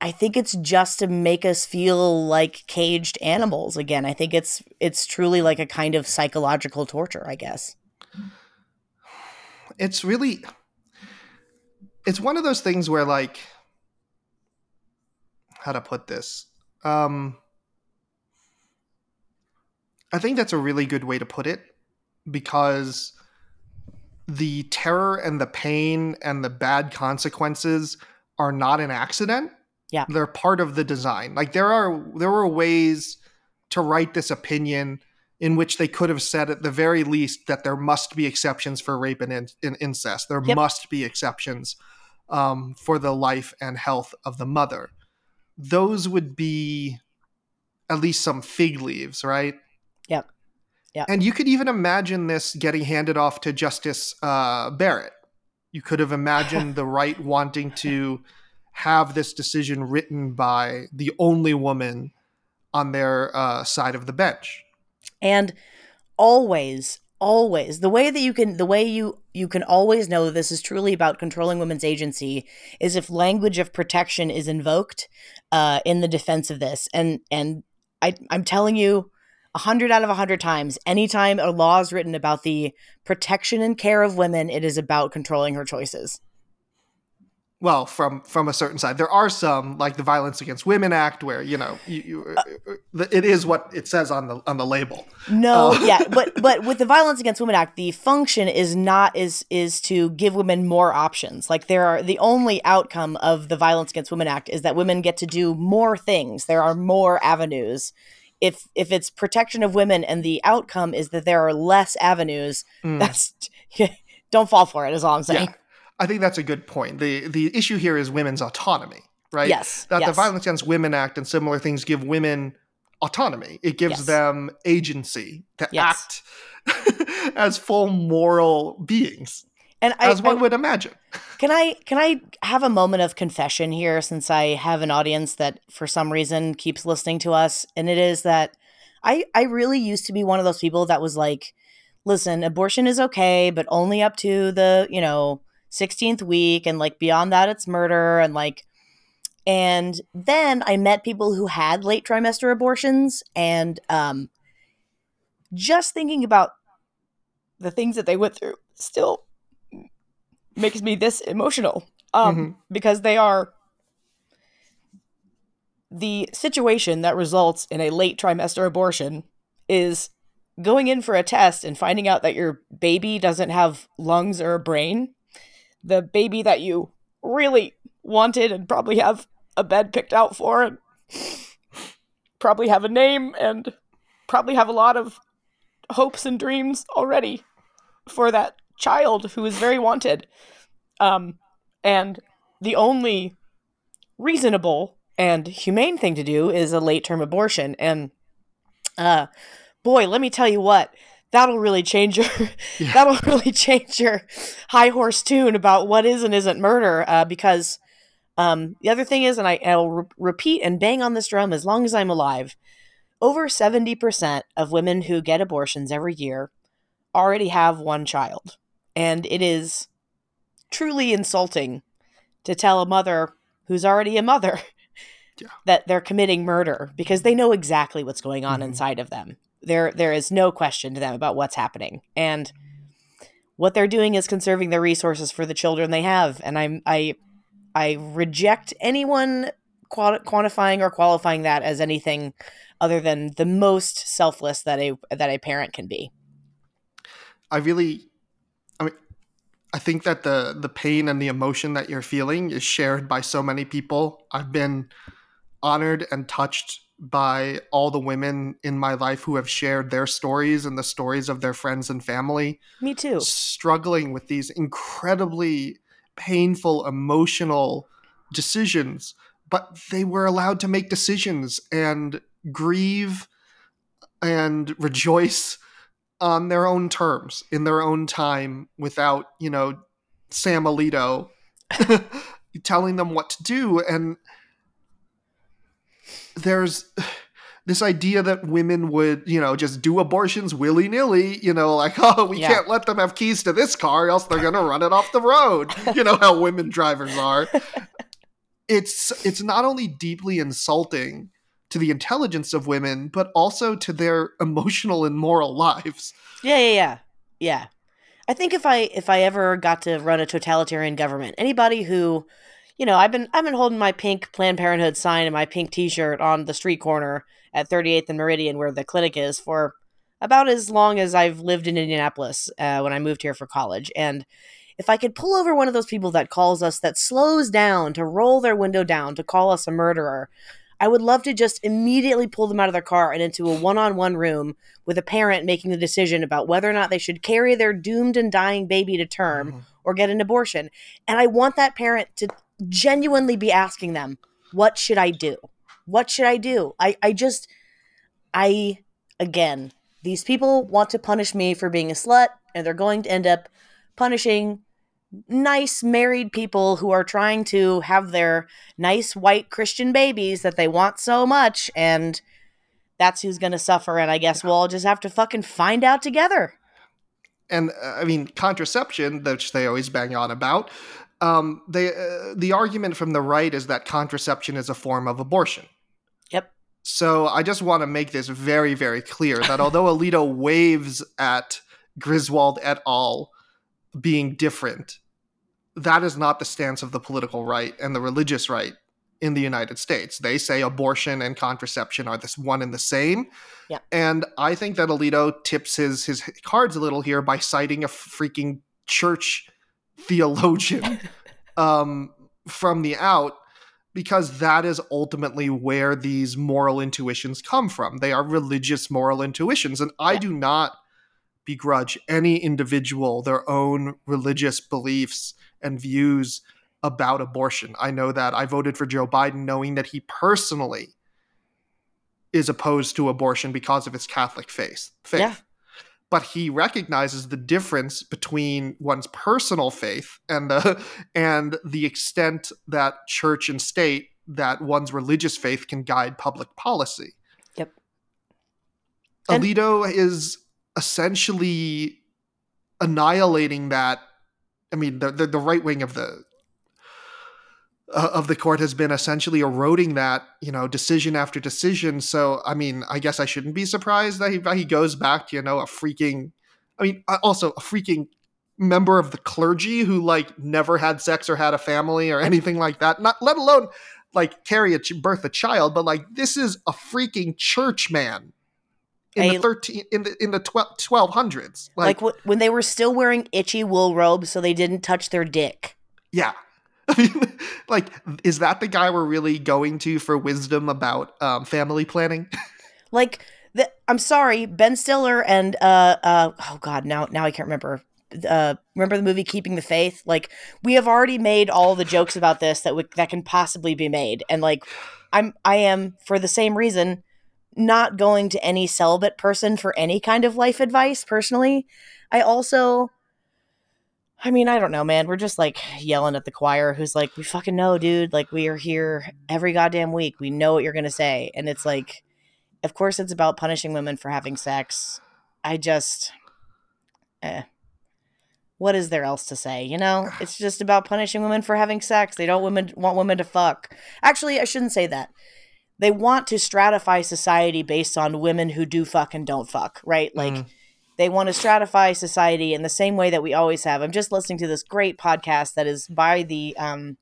I think it's just to make us feel like caged animals again. I think it's it's truly like a kind of psychological torture, I guess. It's really it's one of those things where like how to put this? Um I think that's a really good way to put it because the terror and the pain and the bad consequences are not an accident. Yeah. They're part of the design. Like there are there were ways to write this opinion in which they could have said at the very least that there must be exceptions for rape and, in, in incest. There yep. must be exceptions um, for the life and health of the mother. Those would be at least some fig leaves, right? Yep. Yeah. And you could even imagine this getting handed off to Justice uh, Barrett. You could have imagined the right wanting to have this decision written by the only woman on their uh, side of the bench. And always, always the way that you can the way you you can always know this is truly about controlling women's agency is if language of protection is invoked uh, in the defense of this and and I, i'm telling you 100 out of 100 times, anytime a law is written about the protection and care of women, it is about controlling her choices. Well, from from a certain side, there are some like the Violence Against Women Act, where you know you, you uh, it is what it says on the on the label. No, uh, yeah, *laughs* but but with the Violence Against Women Act, the function is not is is to give women more options. Like there are the only outcome of the Violence Against Women Act is that women get to do more things. There are more avenues if if it's protection of women and the outcome is that there are less avenues, mm. that's *laughs* don't fall for it. Is all I'm saying. Yeah. I think that's a good point. the The issue here is women's autonomy, right? Yes. That yes. the Violence Against Women Act and similar things give women autonomy. It gives yes. them agency to yes. act *laughs* as full moral beings. And I, as one I, would imagine. Can I can I have a moment of confession here since I have an audience that for some reason keeps listening to us and it is that I I really used to be one of those people that was like listen, abortion is okay, but only up to the, you know, 16th week and like beyond that it's murder and like and then I met people who had late trimester abortions and um just thinking about the things that they went through still makes me this emotional um, mm-hmm. because they are the situation that results in a late trimester abortion is going in for a test and finding out that your baby doesn't have lungs or a brain the baby that you really wanted and probably have a bed picked out for and probably have a name and probably have a lot of hopes and dreams already for that child who is very wanted. Um, and the only reasonable and humane thing to do is a late term abortion. And uh, boy, let me tell you what, that'll really change your *laughs* yeah. that'll *laughs* really change your high horse tune about what is and isn't murder. Uh, because um, the other thing is, and I, I'll re- repeat and bang on this drum as long as I'm alive. Over 70% of women who get abortions every year already have one child and it is truly insulting to tell a mother who's already a mother yeah. *laughs* that they're committing murder because they know exactly what's going on mm-hmm. inside of them. There there is no question to them about what's happening. And what they're doing is conserving their resources for the children they have. And I'm I I reject anyone quantifying or qualifying that as anything other than the most selfless that a that a parent can be. I really I mean, I think that the the pain and the emotion that you're feeling is shared by so many people. I've been honored and touched by all the women in my life who have shared their stories and the stories of their friends and family. Me too. Struggling with these incredibly painful, emotional decisions, but they were allowed to make decisions and grieve and rejoice on their own terms in their own time without, you know, Sam Alito *laughs* telling them what to do. And there's this idea that women would, you know, just do abortions willy nilly, you know, like, *laughs* oh, we Yeah. can't let them have keys to this car, else they're going to run it off the road. *laughs* You know how women drivers are. It's it's not only deeply insulting to the intelligence of women, but also to their emotional and moral lives. Yeah, yeah, yeah. Yeah. I think if I if I ever got to run a totalitarian government, anybody who, you know, I've been I've been holding my pink Planned Parenthood sign and my pink T-shirt on the street corner at 38th and Meridian, where the clinic is, for about as long as I've lived in Indianapolis uh, when I moved here for college. And if I could pull over one of those people that calls us, that slows down to roll their window down to call us a murderer, I would love to just immediately pull them out of their car and into a one on one room with a parent making the decision about whether or not they should carry their doomed and dying baby to term or get an abortion. And I want that parent to genuinely be asking them, What should I do? What should I do? I, I just, I, again, these people want to punish me for being a slut, and they're going to end up punishing nice married people who are trying to have their nice white Christian babies that they want so much, and that's who's going to suffer. And I guess we'll all just have to fucking find out together. and uh, I mean contraception, which they always bang on about. Um, they uh, the argument from the right is that contraception is a form of abortion. Yep. So I just want to make this very, very clear that although Alito *laughs* waves at Griswold et al. being different, that is not the stance of the political right and the religious right in the United States. They say abortion and contraception are this one and the same. Yeah. And I think that Alito tips his his cards a little here by citing a freaking church theologian um, from the out because that is ultimately where these moral intuitions come from. They are religious moral intuitions. And I Yeah. do not begrudge any individual their own religious beliefs and views about abortion. I know that I voted for Joe Biden knowing that he personally is opposed to abortion because of his Catholic faith. faith. Yeah. But he recognizes the difference between one's personal faith and the and the extent that church and state that one's religious faith can guide public policy. Yep. And- Alito is essentially annihilating that. I mean, the the, the right wing of the uh, of the court has been essentially eroding that, you know, decision after decision. So, I mean, I guess I shouldn't be surprised that he, that he goes back to, you know, a freaking, I mean, uh, also a freaking member of the clergy who like never had sex or had a family or *laughs* anything like that. Not let alone like carry a ch- birth a child, but like this is a freaking church man in the thirteen in the in the twelve hundreds. Like, Like, wh- when they were still wearing itchy wool robes so they didn't touch their dick. yeah. *laughs* I mean, like, is that the guy we're really going to for wisdom about um, family planning? *laughs* Like the, I'm sorry, Ben Stiller and uh uh oh god, now now I can't remember. Uh remember the movie Keeping the Faith? Like we have already made all the jokes about this that w- that can possibly be made and like I'm I am for the same reason not going to any celibate person for any kind of life advice personally. I also I mean, I don't know, man. We're just like yelling at the choir who's like, we fucking know, dude. Like, we are here every goddamn week. We know what you're going to say. And it's like, of course, it's about punishing women for having sex. I just, eh. What is there else to say? You know, *sighs* it's just about punishing women for having sex. They don't women want women to fuck. Actually, I shouldn't say that. They want to stratify society based on women who do fuck and don't fuck, right? Like, Mhm. They want to stratify society in the same way that we always have. I'm just listening to this great podcast that is by the um,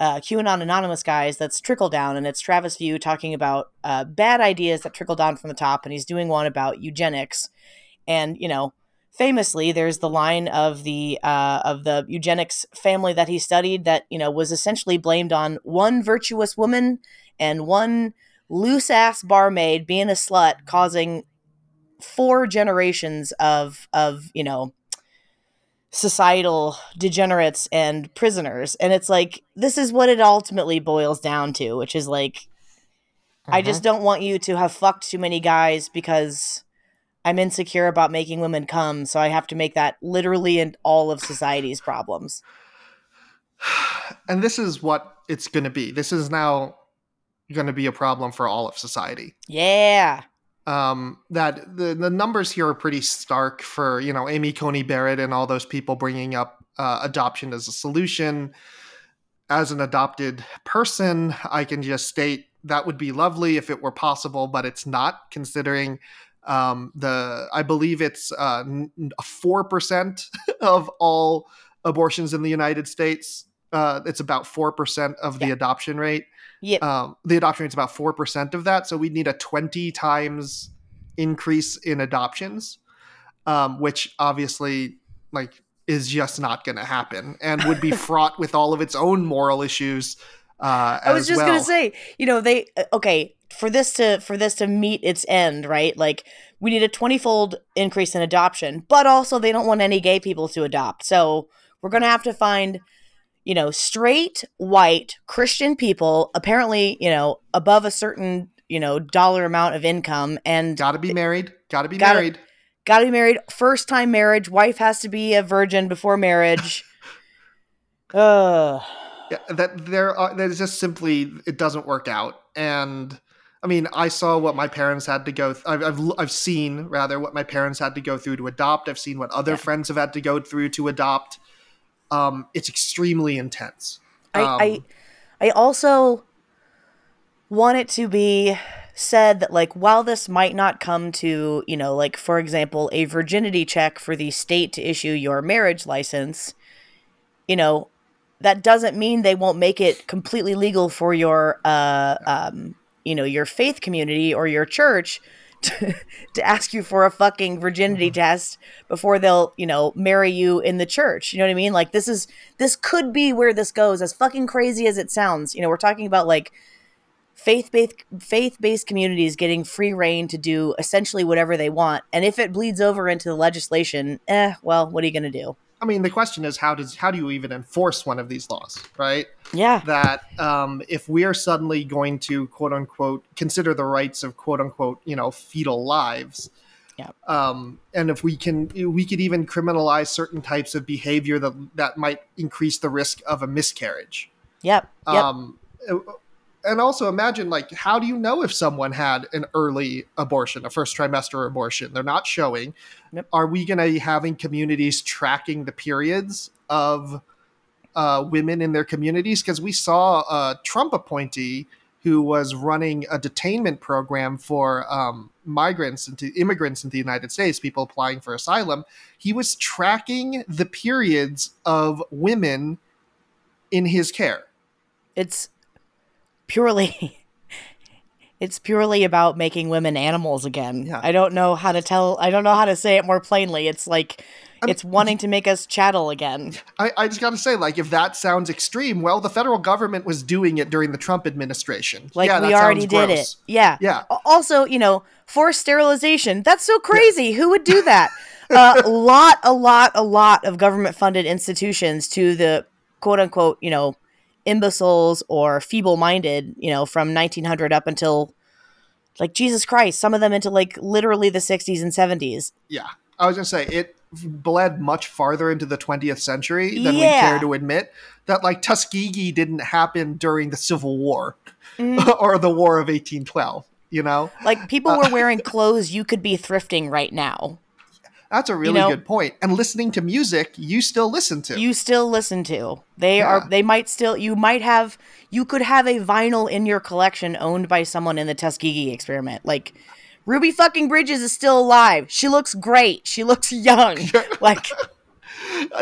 uh, QAnon Anonymous guys. That's Trickle Down, and it's Travis View talking about uh, bad ideas that trickle down from the top, and he's doing one about eugenics. And you know, famously, there's the line of the uh, of the eugenics family that he studied that you know was essentially blamed on one virtuous woman and one loose ass barmaid being a slut causing four generations of of you know societal degenerates and prisoners and it's like this is what it ultimately boils down to which is like i just mm-hmm. don't want you to have fucked too many guys because i'm insecure about making women come so i have to make that literally in all of society's problems *sighs* and this is what it's going to be. This is now going to be a problem for all of society. yeah Um, that the the numbers here are pretty stark for you know Amy Coney Barrett and all those people bringing up uh, adoption as a solution. As an adopted person, I can just state that would be lovely if it were possible, but it's not. Considering um, the, I believe it's uh, four percent *laughs* of all abortions in the United States. Uh, it's about four percent of the adoption rate. Yep Um, the adoption rate's about four percent of that, so we'd need a twenty times increase in adoptions, um, which obviously, like, is just not going to happen, and would be *laughs* fraught with all of its own moral issues. Uh, I was as just well. gonna say, you know, they uh, okay for this to for this to meet its end, right? Like we need a twenty fold increase in adoption, but also they don't want any gay people to adopt, so we're gonna have to find, you know, straight white Christian people, apparently, you know, above a certain you know dollar amount of income, and Got to be married. Got to be Gotta- married. got to be married, first time marriage, wife has to be a virgin before marriage. *laughs* Ugh. Yeah, that there are there's just simply it doesn't work out and i mean i saw what my parents had to go th- I've, I've i've seen rather what my parents had to go through to adopt i've seen what other Yeah. friends have had to go through to adopt um it's extremely intense. I, Um, I I also want it to be said that like while this might not come to, you know, like for example, a virginity check for the state to issue your marriage license, you know, that doesn't mean they won't make it completely legal for your uh um you know, your faith community or your church *laughs* to, to ask you for a fucking virginity test before they'll, you know, marry you in the church. You know what I mean? Like this is this could be where this goes as fucking crazy as it sounds. You know, we're talking about like faith-based faith-based communities getting free reign to do essentially whatever they want. And if it bleeds over into the legislation, eh, well, what are you going to do? I mean the question is how does how do you even enforce one of these laws right Yeah. that um, if we are suddenly going to quote unquote consider the rights of quote unquote you know fetal lives Yeah. um, and if we can we could even criminalize certain types of behavior that that might increase the risk of a miscarriage Yep. Yep. um, and also imagine like how do you know if someone had an early abortion a first trimester abortion? They're not showing. Yep. are we going to be having communities tracking the periods of uh, women in their communities? Because we saw a trump appointee who was running a detainment program for um, migrants and immigrants in the united states people applying for asylum. He was tracking the periods of women in his care. It's purely *laughs* it's purely about making women animals again. Yeah. I don't know how to tell I don't know how to say it more plainly. It's like I'm- it's wanting to make us chattel again. I, I just got to say, like, if that sounds extreme, well, the federal government was doing it during the Trump administration. Like yeah, we already did gross. it. Yeah. Yeah, Also, you know, forced sterilization. That's so crazy. Who would do that? uh, *laughs* a lot, a lot, a lot of government funded institutions to the quote unquote, you know, imbeciles or feeble minded, you know, from 1900 up until like Jesus Christ, some of them into like literally the 60s and 70s. yeah. I was gonna say it bled much farther into the 20th century than we care to admit. That like Tuskegee didn't happen during the Civil War Mhm. *laughs* or the War of 1812. You know, Like people were *laughs* wearing clothes you could be thrifting right now. That's a really know- good point. And listening to music, you still listen to. you still listen to. They Yeah. are they might still you might have you could have a vinyl in your collection owned by someone in the Tuskegee experiment. Like Ruby fucking Bridges is still alive. She looks great. She looks *laughs* young. *laughs* like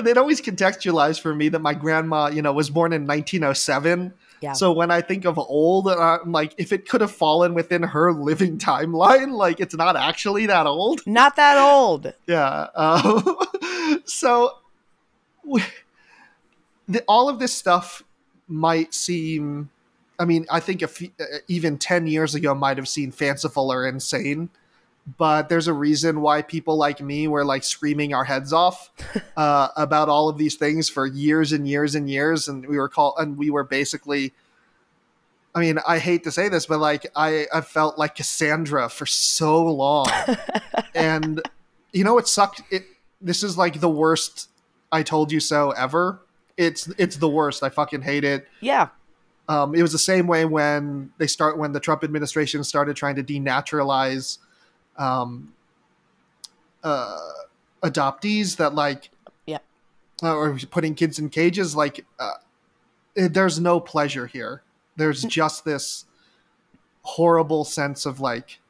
they'd always contextualized for me that my grandma, you know, was born in 1907. Yeah. So when I think of old, uh, I'm like, if it could have fallen within her living timeline, like it's not actually that old. not that old. Yeah. Um, *laughs* so we, the, all of this stuff might seem I mean, I think if uh, even 10 years ago might have seemed fanciful or insane, but there's a reason why people like me were like screaming our heads off *laughs* uh, about all of these things for years and years and years. And we were called, and we were basically, I mean, I hate to say this, but like I, I felt like Cassandra for so long. *laughs* and you know, it sucked. It, this is like the worst I told you so ever. It's, it's the worst. I fucking hate it. Yeah. Um, it was the same way when they start when the Trump administration started trying to denaturalize um, uh, adoptees that like yeah. uh, or putting kids in cages like uh, it, there's no pleasure here. There's just this horrible sense of like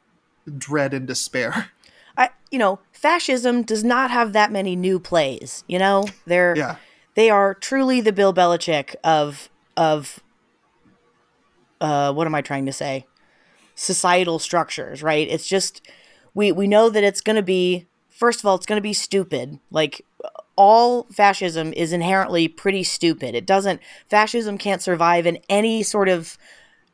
dread and despair. I you know fascism does not have that many new plays you know? They're yeah. they are truly the bill belichick of of uh, what am I trying to say? Societal structures, right? It's just we we know that it's going to be first of all, it's going to be stupid. Like all fascism is inherently pretty stupid. It doesn't fascism can't survive in any sort of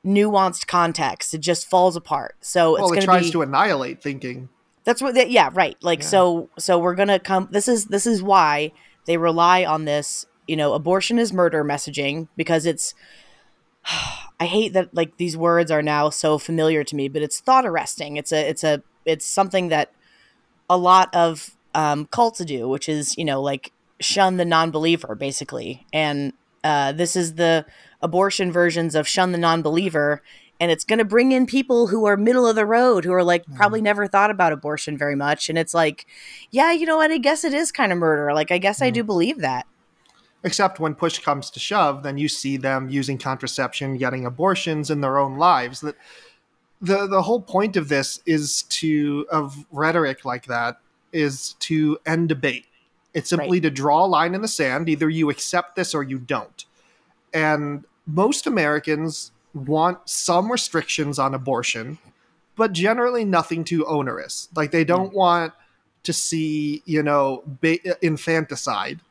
nuanced context. It just falls apart. So well, it tries be, to annihilate thinking. That's what. They, yeah, right. Like Yeah. so. So we're gonna come. This is this is why they rely on this. You know, abortion is murder messaging because it's. *sighs* I hate that like these words are now so familiar to me, but it's thought arresting. It's a it's a it's something that a lot of um, cults do, which is you know like shun the non-believer basically, and uh, this is the abortion versions of shun the non-believer, and it's going to bring in people who are middle of the road, who are like probably never thought about abortion very much, and it's like, yeah, you know what? I guess it is kind of murder. Like I guess I do believe that. Except when push comes to shove, then you see them using contraception, getting abortions in their own lives. That the the whole point of this is to of rhetoric like that is to end debate. It's simply Right. to draw a line in the sand. Either you accept this or you don't. And most Americans want some restrictions on abortion, but generally nothing too onerous. Like they don't mm. want to see, you know, ba- infanticide.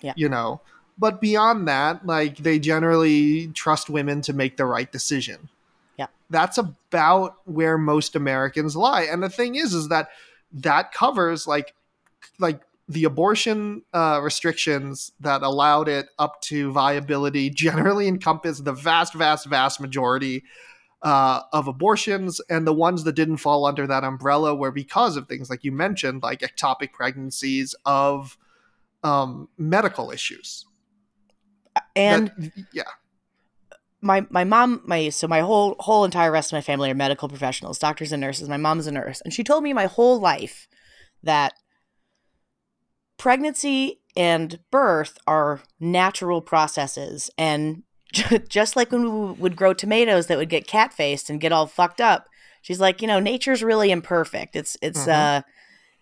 Yeah. You know, but beyond that, like they generally trust women to make the right decision. That's about where most Americans lie. And the thing is is that that covers like like the abortion uh, restrictions that allowed it up to viability *laughs* generally encompass the vast, vast, vast majority uh, of abortions, and the ones that didn't fall under that umbrella were because of things like you mentioned, like ectopic pregnancies of um, medical issues. And That- yeah, my my mom my so my whole whole entire rest of my family are medical professionals doctors and nurses. My mom's a nurse. And she told me my whole life that pregnancy and birth are natural processes. And *laughs* just like when we would grow tomatoes that would get cat faced and get all fucked up she's like you know nature's really imperfect. It's it's Mhm. uh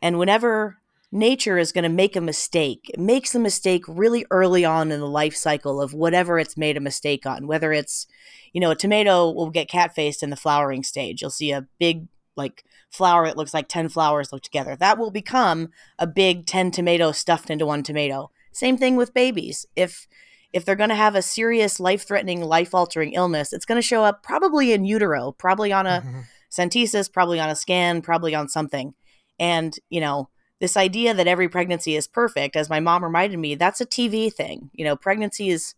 and whenever nature is going to make a mistake. It makes a mistake really early on in the life cycle of whatever it's made a mistake on whether it's you know a tomato will get cat faced in the flowering stage. You'll see a big like flower that looks like 10 flowers look together. That will become a big 10 tomatoes stuffed into one tomato. Same thing with babies. If if they're going to have a serious life threatening life altering illness it's going to show up probably in utero probably on a mm-hmm. centesis, probably on a scan, probably on something. And, you know, this idea that every pregnancy is perfect, as my mom reminded me, that's a TV thing. You know, pregnancy is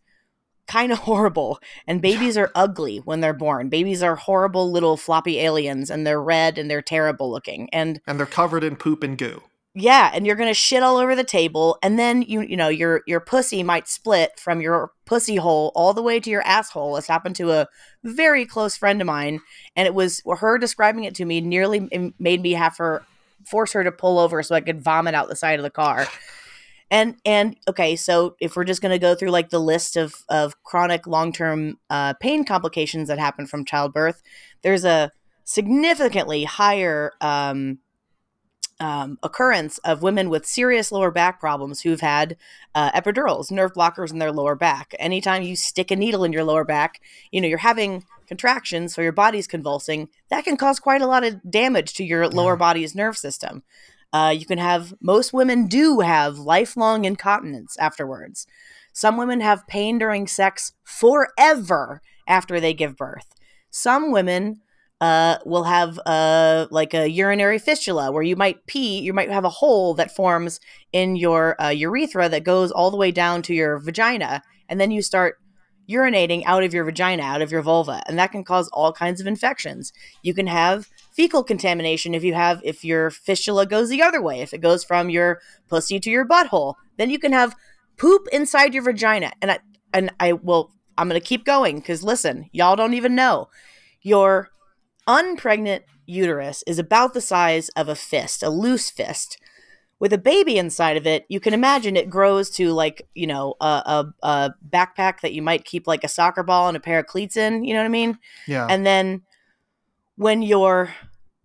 kind of *laughs* horrible and babies are ugly when they're born. Babies are horrible little floppy aliens and they're red and they're terrible looking. And and they're covered in poop and goo. yeah, and you're gonna shit all over the table, and then you you know your your pussy might split from your pussy hole all the way to your asshole. It's happened to a very close friend of mine, and it was her describing it to me nearly made me have her force her to pull over so I could vomit out the side of the car. *laughs* And and okay, so if we're just gonna go through like the list of of chronic long term uh, pain complications that happen from childbirth, there's a significantly higher um, um, occurrence of women with serious lower back problems who've had uh, epidurals, nerve blockers in their lower back. Anytime you stick a needle in your lower back, you know, you're having contractions, so your body's convulsing. That can cause quite a lot of damage to your lower Yeah. body's nerve system. Uh, you can have, most women do have lifelong incontinence afterwards. Some women have pain during sex forever after they give birth. Some women uh, will have uh, like a urinary fistula where you might pee, you might have a hole that forms in your uh, urethra that goes all the way down to your vagina, and then you start urinating out of your vagina, out of your vulva, and that can cause all kinds of infections. You can have fecal contamination if you have if your fistula goes the other way, if it goes from your pussy to your butthole, then you can have poop inside your vagina. And I and I will I'm to keep going cuz listen, y'all don't even know. Your unpregnant uterus is about the size of a fist, a loose fist. With a baby inside of it, you can imagine it grows to like, you know, a, a, a backpack that you might keep like a soccer ball and a pair of cleats in. You know what I mean? Yeah. And then when you're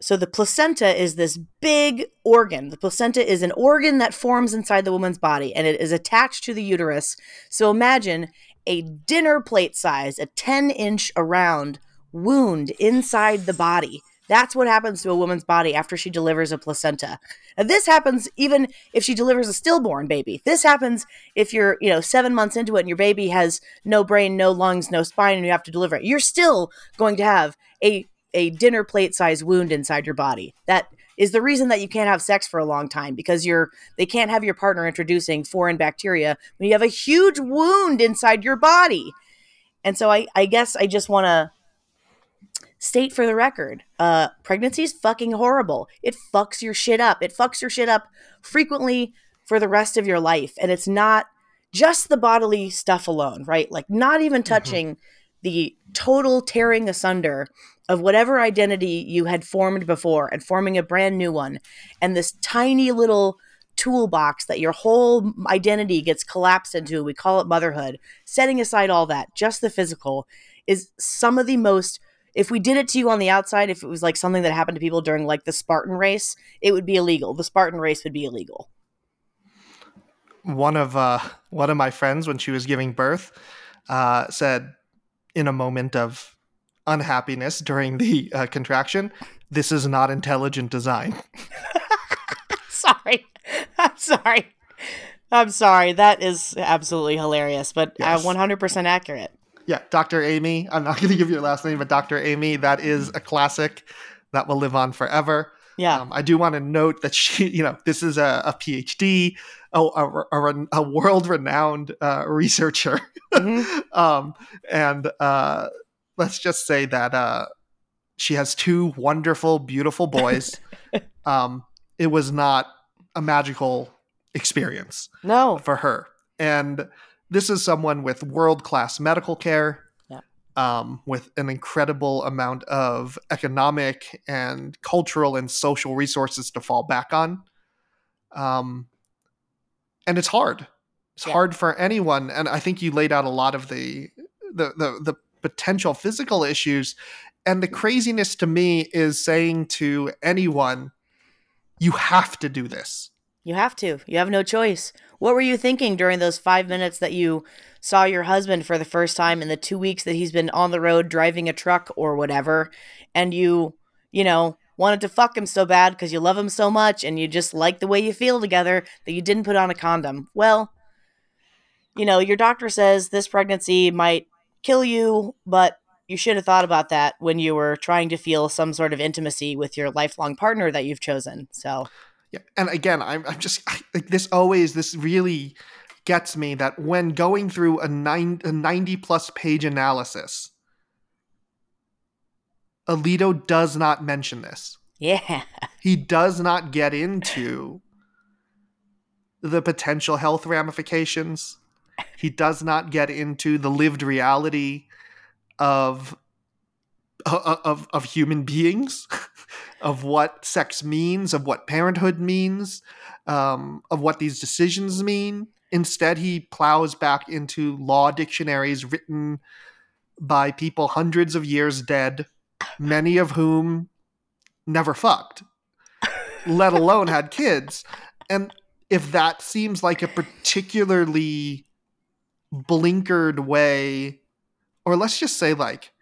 so the placenta is this big organ. The placenta is an organ that forms inside the woman's body and it is attached to the uterus. So imagine a dinner plate size, a 10 inch around wound inside the body. That's what happens to a woman's body after she delivers a placenta. And this happens even if she delivers a stillborn baby. This happens if you're, you know, seven months into it and your baby has no brain, no lungs, no spine, and you have to deliver it. You're still going to have a a dinner plate size wound inside your body. That is the reason that you can't have sex for a long time because you're they can't have your partner introducing foreign bacteria when you have a huge wound inside your body. And so I, I guess I just want to state for the record uh pregnancy is fucking horrible. It fucks your shit up. It fucks your shit up frequently for the rest of your life. And it's not just the bodily stuff alone right? Like not even touching mm-hmm. the total tearing asunder of whatever identity you had formed before and forming a brand new one and this tiny little toolbox that your whole identity gets collapsed into we call it motherhood. Setting aside all that just the physical is some of the most if we did it to you on the outside, if it was like something that happened to people during like the Spartan race, it would be illegal. The Spartan race would be illegal. One of uh, one of my friends, when she was giving birth, uh, said in a moment of unhappiness during the uh, contraction, "This is not intelligent design." *laughs* *laughs* sorry, *laughs* I'm sorry. I'm sorry. That is absolutely hilarious, but uh, yes. 100% accurate yeah, Dr. Amy. I'm not *laughs* going to give your last name, but Dr. Amy. That is a classic that will live on forever. Yeah. Um, I do want to note that she, *laughs* you know, this is a, a PhD, a, a, a world renowned uh, researcher. Mm-hmm. *laughs* um, and uh, let's just say that uh, she has two wonderful, beautiful boys. um, it was not a magical experience. No. For her. And this is someone with world class medical care, yeah. um, with an incredible amount of economic and cultural and social resources to fall back on. Um, and it's hard. It's yeah. hard for anyone. And I think you laid out a lot of the the the, the potential physical issues. And the craziness to me is saying to anyone, you have to do this. You have to. You have no choice. What were you thinking during those five minutes that you saw your husband for the first time in the two weeks that he's been on the road driving a truck or whatever? And you, you know, wanted to fuck him so bad because you love him so much and you just like the way you feel together that you didn't put on a condom. Well, you know, your doctor says this pregnancy might kill you, but you should have thought about that when you were trying to feel some sort of intimacy with your lifelong partner that you've chosen. So, yeah, and again, I'm, I'm just I, like this. Always, this really gets me that when going through a nine a ninety plus page analysis, Alito does not mention this. Yeah, *laughs* he does not get into the potential health ramifications. He does not get into the lived reality of uh, uh, of of human beings, *laughs* of what sex means, of what parenthood means, um, of what these decisions mean. Instead, he plows back into law dictionaries written by people hundreds of years dead, many of whom never fucked, let alone had kids. And if that seems like a particularly blinkered way, or let's just say like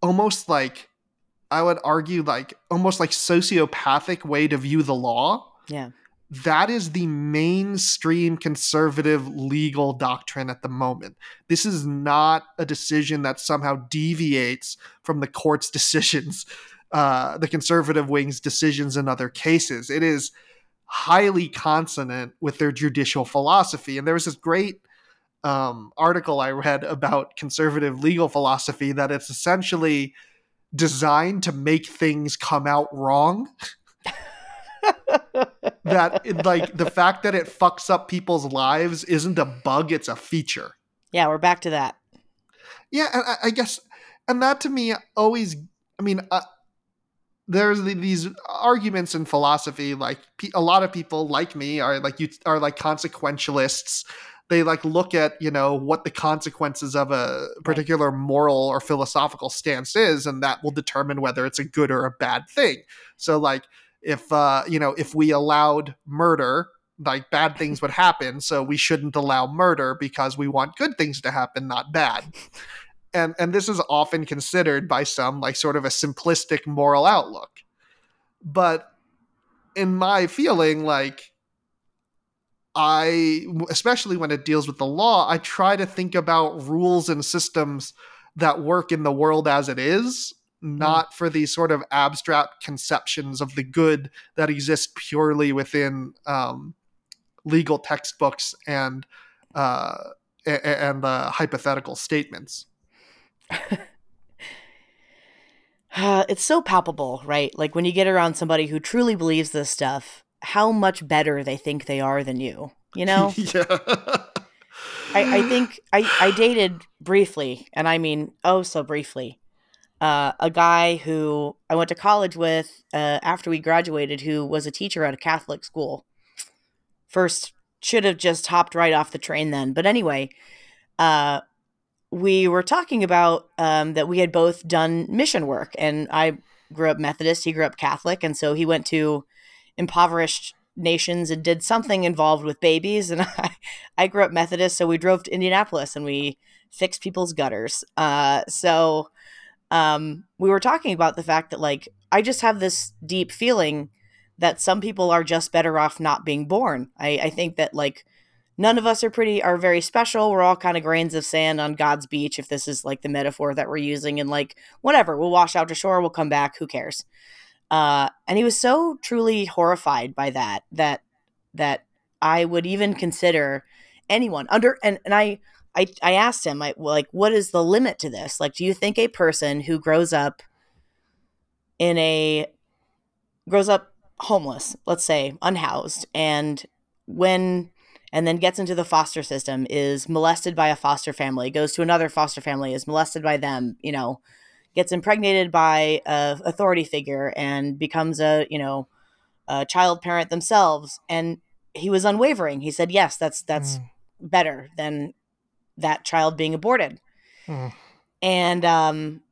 almost like I would argue like almost like sociopathic way to view the law. Yeah. that is the mainstream conservative legal doctrine at the moment. This is not a decision that somehow deviates from the court's *laughs* decisions, uh, the conservative wing's decisions in other cases. It is highly consonant with their judicial philosophy. And there was this great um, article I read about conservative legal philosophy that it's essentially designed to make things come out wrong. that like the fact that it fucks up people's lives isn't a bug; it's a feature. Yeah, we're back to that. Yeah, and I, I guess, and that to me always. I mean, uh, there's the, these arguments in philosophy. Like a lot of people, like me, are like you are like consequentialists they like look at you know what the consequences of a particular moral or philosophical stance is and that will determine whether it's a good or a bad thing. So like if uh you know if we allowed murder like bad *laughs* things would happen so we shouldn't allow murder because we want good things to happen not bad. And and this is often considered by some like sort of a simplistic moral outlook. But in my feeling like I, especially when it deals with the law, I try to think about rules and systems that work in the world as it is, not for these sort of abstract conceptions of the good that exist purely within um, legal textbooks and uh, and uh, hypothetical statements. uh, *laughs* it's so palpable, right? Like when you get around somebody who truly believes this stuff, how much better they think they are than you. You know? *laughs* yeah. I, I think I, I dated briefly, and I mean oh so briefly, uh, a guy who I went to college with uh, after we graduated, who was a teacher at a Catholic school. First, should have just hopped right off the train then. But anyway, uh, we were talking about um, that we had both done mission work, and I grew up Methodist, he grew up Catholic, and so he went to impoverished nations and did something involved with babies. And *laughs* I, I grew up Methodist, so we drove to Indianapolis and we fixed people's gutters. Uh, so um, we were talking about the fact that, like, I just have this deep feeling that some people are just better off not being born. I, I think that, like, none of us are pretty are very special we're all kind of grains of sand on god's beach if this is like the metaphor that we're using and like whatever we'll wash out to shore we'll come back who cares uh, and he was so truly horrified by that that that I would even consider anyone under and and I I I asked him I like what is the limit to this? Like do you think a person who grows up in a grows up homeless, let's say, unhoused and when and then gets into the foster system is molested by a foster family, goes to another foster family, is molested by them, you know, gets impregnated by a authority figure and becomes a you know a child parent themselves. And he was unwavering. He said yes that's that's mm. better than that child being aborted. Mm. and um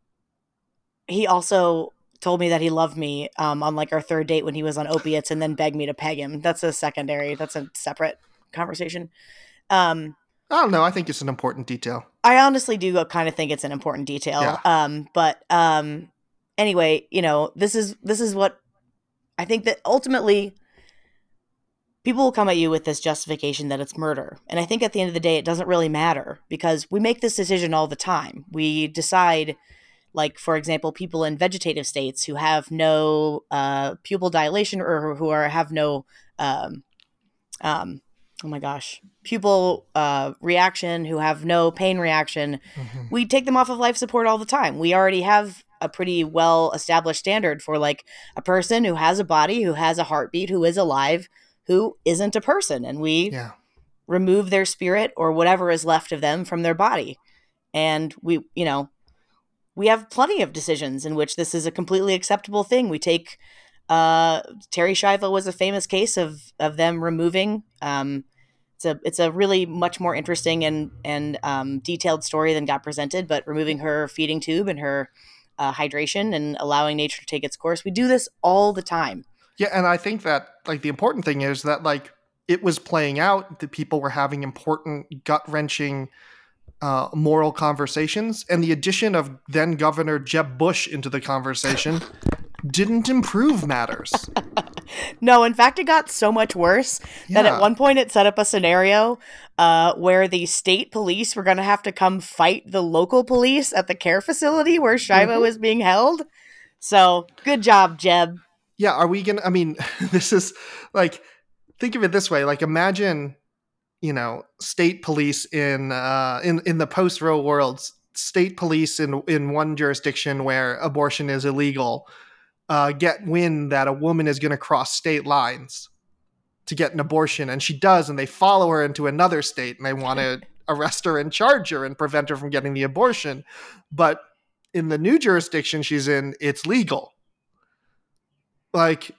he also told me that he loved me um, on like our third date when he was on opiates and then begged me to peg him. That's a secondary that's a separate conversation. Um I don't know. I think it's an important detail. I honestly do kind of think it's an important detail. Yeah. Um, but um, anyway, you know, this is this is what I think that ultimately people will come at you with this justification that it's murder. And I think at the end of the day, it doesn't really matter because we make this decision all the time. We decide, like, for example, people in vegetative states who have no uh, pupil dilation or who are have no um, um, oh my gosh, pupil uh, reaction, who have no pain reaction, mm-hmm. we take them off of life support all the time. We already have a pretty well established standard for like a person who has a body, who has a heartbeat, who is alive, who isn't a person. And we yeah. remove their spirit or whatever is left of them from their body. And we, you know, we have plenty of decisions in which this is a completely acceptable thing. We take uh, Terri Schiavo was a famous case of of them removing. Um, it's a it's a really much more interesting and and um, detailed story than got presented, but removing her feeding tube and her uh, hydration and allowing nature to take its course. We do this all the time. Yeah, and I think that like the important thing is that like it was playing out that people were having important gut wrenching uh, moral conversations, and the addition of then Governor Jeb Bush into the conversation *laughs* didn't improve matters. *laughs* No, in fact, it got so much worse that at one point it set up a scenario uh, where the state police were going to have to come fight the local police at the care facility where Schiavo Mhm. was being held. So, good job, Jeb. Yeah, are we gonna? I mean, *laughs* this is like, think of it this way: like, imagine, you know, state police in uh, in in the post Roe world, state police in in one jurisdiction where abortion is illegal, uh, get wind that a woman is going to cross state lines to get an abortion, and she does, and they follow her into another state, and they want to *laughs* arrest her and charge her and prevent her from getting the abortion, but in the new jurisdiction she's in, it's legal. Like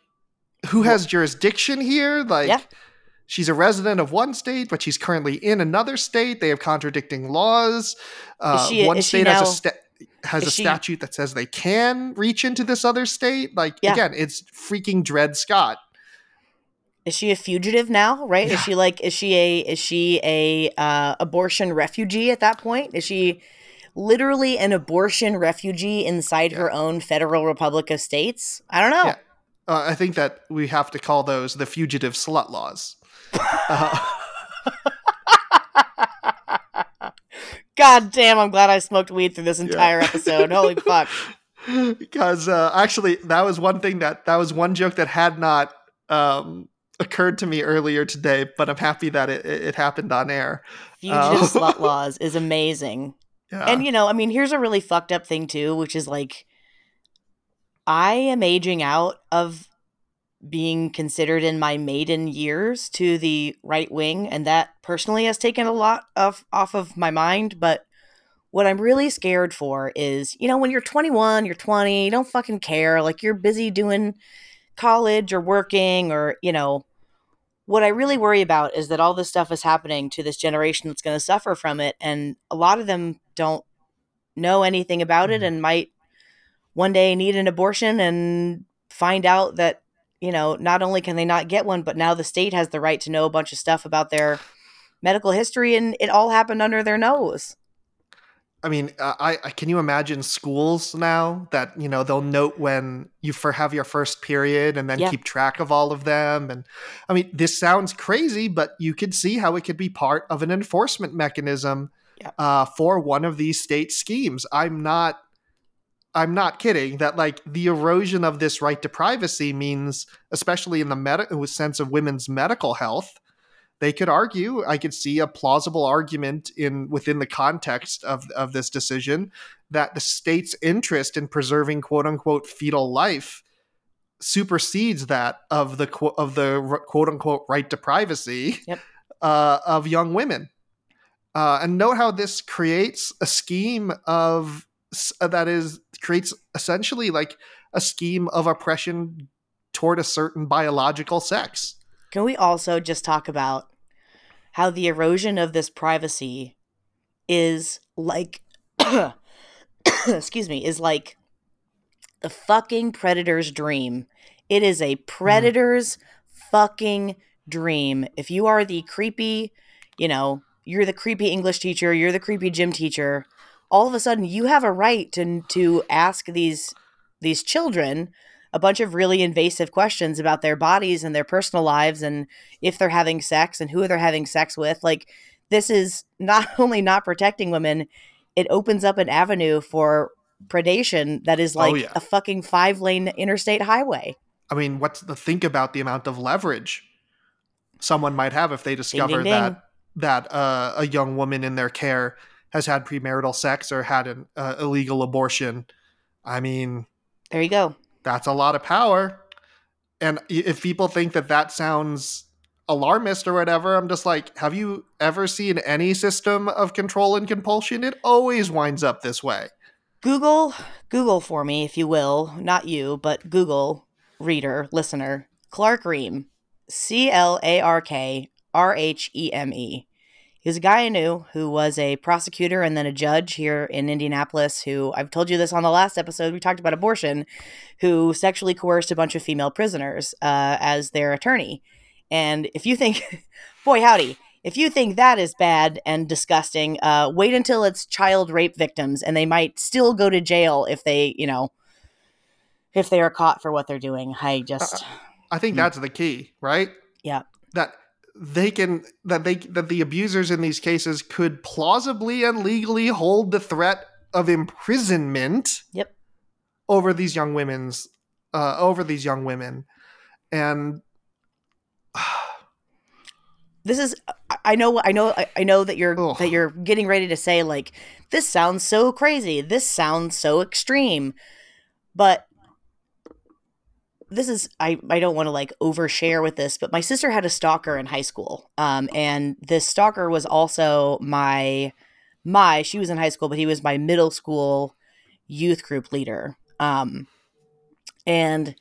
who has jurisdiction here? Like Yeah. she's a resident of one state but she's currently in another state. They have contradicting laws. Uh, she- one state has a now- sta- has is a she- statute that says they can reach into this other state like Yeah. again it's freaking Dred scott Is she a fugitive now? Right? Yeah. Is she like? Is she a? Is she a uh, abortion refugee at that point? Is she literally an abortion refugee inside her own federal republic of states? I don't know. Yeah. uh, i think that we have to call those the fugitive slut laws *laughs* uh, *laughs* God damn! I'm glad I smoked weed through this entire episode. Holy *laughs* fuck! because uh, actually that was one thing that that was one joke that had not um, occurred to me earlier today but i'm happy that it, it happened on air Fugitive Oh. slut *laughs* laws is amazing. yeah. And you know, I mean, here's a really fucked up thing too, which is like I am aging out of being considered in my maiden years to the right wing and that personally has taken a lot of off of my mind, but what I'm really scared for is, you know, when you're 21, you're 20, you don't fucking care, like you're busy doing college or working or, you know, what I really worry about is that all this stuff is happening to this generation that's going to suffer from it. And a lot of them don't know anything about it Mhm. and might one day need an abortion and find out that, you know, not only can they not get one, but now the state has the right to know a bunch of stuff about their medical history and it all happened under their nose. I mean, uh, I, I can you imagine schools now that you know they'll note when you for have your first period and then Yeah. keep track of all of them. And I mean, this sounds crazy, but you could see how it could be part of an enforcement mechanism Yeah. uh, for one of these state schemes. I'm not. I'm not kidding that like the erosion of this right to privacy means, especially in the medical sense of women's medical health, they could argue i could see a plausible argument in within the context of of this decision that the state's interest in preserving quote unquote fetal life supersedes that of the of the quote unquote right to privacy Yep. uh, of young women uh, and note how this creates a scheme of Uh, that is creates essentially like a scheme of oppression toward a certain biological sex Can we also just talk about how the erosion of this privacy is like *coughs* excuse me, is like the fucking predator's dream. It is a mm. predator's fucking dream. If you are the creepy, you know, you're the creepy English teacher, you're the creepy gym teacher, all of a sudden you have a right to to ask these these children a bunch of really invasive questions about their bodies and their personal lives and if they're having sex and who they're having sex with. Like, this is not *laughs* only not protecting women, it opens up an avenue for predation that is like yeah. a fucking five lane interstate highway. I mean, what's the think about the amount of leverage someone might have if they discover ding, ding. that that uh, a young woman in their care has had premarital sex or had an uh, illegal abortion? I mean, There you go. that's a lot of power. And if people think that that sounds alarmist or whatever, I'm just like, have you ever seen any system of control and compulsion? It always winds up this way. Google, Google for me, if you will. Not you, but Google, reader, listener. Clark Rheme. C L A R K R H E M E. He was a guy I knew who was a prosecutor and then a judge here in Indianapolis who, I've told you this on the last episode, we talked about abortion, who sexually coerced a bunch of female prisoners uh, as their attorney. And if you think, *laughs* boy, howdy, if you think that is bad and disgusting, uh, wait until it's child rape victims and they might still go to jail if they, you know, if they are caught for what they're doing. I just, I think Mm. that's the key, right? Yeah. That they can that they that the abusers in these cases could plausibly and legally hold the threat of imprisonment Yep. over these young women's uh over these young women and *sighs* this is I- know I know I- I know that you're Ugh. that you're getting ready to say like this sounds so crazy. This sounds so extreme. But this is I I don't want to like overshare with this, but my sister had a stalker in high school. Um and this stalker was also my my she was in high school, but he was my middle school youth group leader. Um and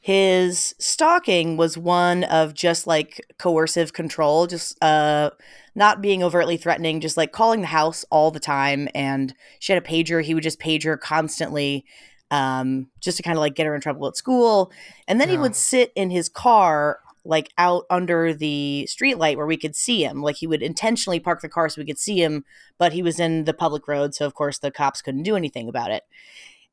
his stalking was one of just like coercive control, just uh not being overtly threatening, just like calling the house all the time. And she had a pager. He would just page her constantly, um, just to kind of like get her in trouble at school. And then he would sit in his car, like out under the streetlight where we could see him. Like he would intentionally park the car so we could see him, but he was in the public road, so of course the cops couldn't do anything about it.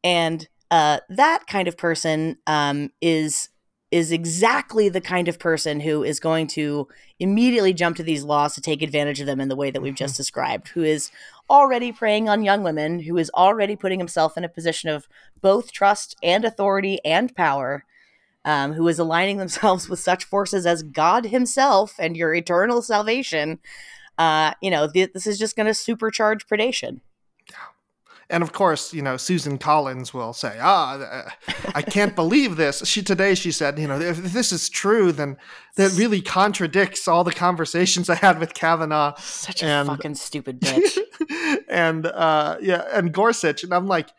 And uh, that kind of person um, is is exactly the kind of person who is going to immediately jump to these laws to take advantage of them in the way that we've just described, who is already preying on young women, who is already putting himself in a position of both trust and authority and power, um, who is aligning *laughs* themselves with such forces as God Himself and your eternal salvation. Uh, you know, th- this is just going to supercharge predation. And of course you know susan collins will say ah uh, i can't *laughs* believe this she today she said you know if this is true then that really contradicts all the conversations i had with kavanaugh Such a And- fucking stupid bitch. *laughs* and uh yeah and gorsuch and i'm like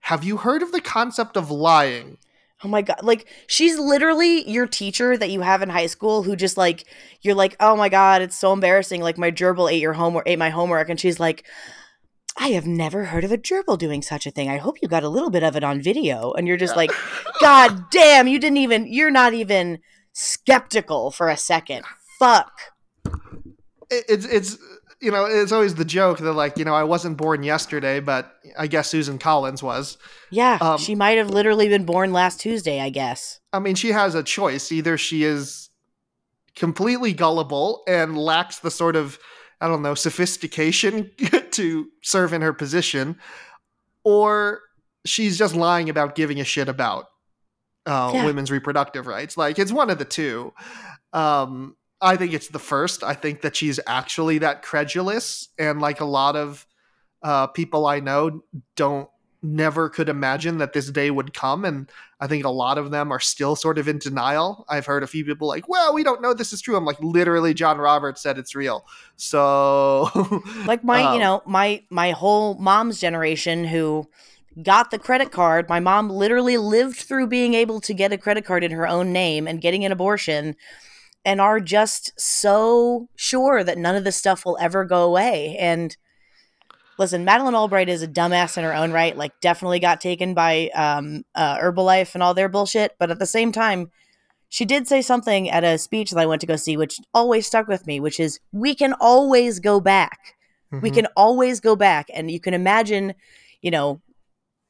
have you heard of the concept of lying Oh my god! Like she's literally your teacher that you have in high school, who just like you're like, oh my god, it's so embarrassing. Like my gerbil ate your homework, ate my homework, and she's like, I have never heard of a gerbil doing such a thing. I hope you got a little bit of it on video. And you're just like, God damn, you didn't even. You're not even skeptical for a second. Fuck. It's it's you know it's always the joke that like you know i wasn't born yesterday but i guess susan collins was Yeah, Um, she might have literally been born last Tuesday. I guess. I mean, she has a choice. Either she is completely gullible and lacks the sort of, I don't know, sophistication *laughs* to serve in her position, or she's just lying about giving a shit about uh, Yeah. women's reproductive rights. Like, it's one of the two. Um, I think it's the first. I think that she's actually that credulous, and like a lot of uh, people I know don't never could imagine that this day would come and i think a lot of them are still sort of in denial. I've heard a few people like well we don't know this is true. I'm like literally john roberts said it's real. So *laughs* like my Um, you know my my whole mom's generation who got the credit card my mom literally lived through being able to get a credit card in her own name and getting an abortion and are just so sure that none of this stuff will ever go away. And listen madeleine albright is a dumbass in her own right like definitely got taken by um uh, herbalife and all their bullshit but at the same time she did say something at a speech that i went to go see which always stuck with me which is we can always go back. We Mhm. can always go back. And you can imagine you know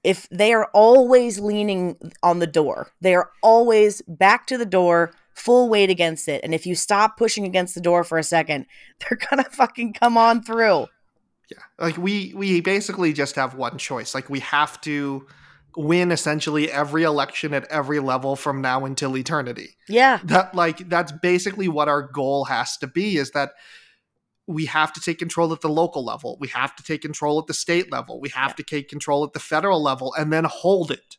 if they are always leaning on the door they are always back to the door full weight against it and if you stop pushing against the door for a second *laughs* they're gonna fucking come on through yeah. Like we we basically just have one choice. Like we have to win essentially every election at every level from now until eternity. Yeah. That like that's basically what our goal has to be is that we have to take control at the local level. We have to take control at the state level. We have Yeah. to take control at the federal level and then hold it.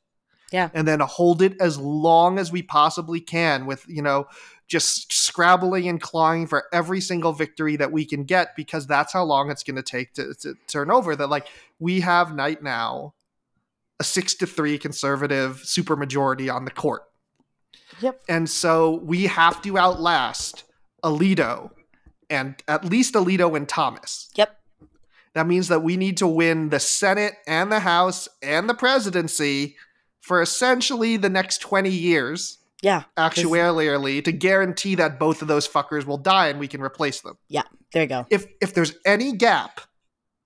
Yeah. and then hold it as long as we possibly can with you know just scrabbling and clawing for every single victory that we can get because that's how long it's going to take to, turn over that like we have night now a six to three conservative supermajority on the court Yep. and so we have to outlast Alito and at least Alito and Thomas. Yep. That means that we need to win the Senate and the House and the presidency for essentially the next 20 years, yeah actuarially, to guarantee that both of those fuckers will die and we can replace them. Yeah. There you go If if there's any gap,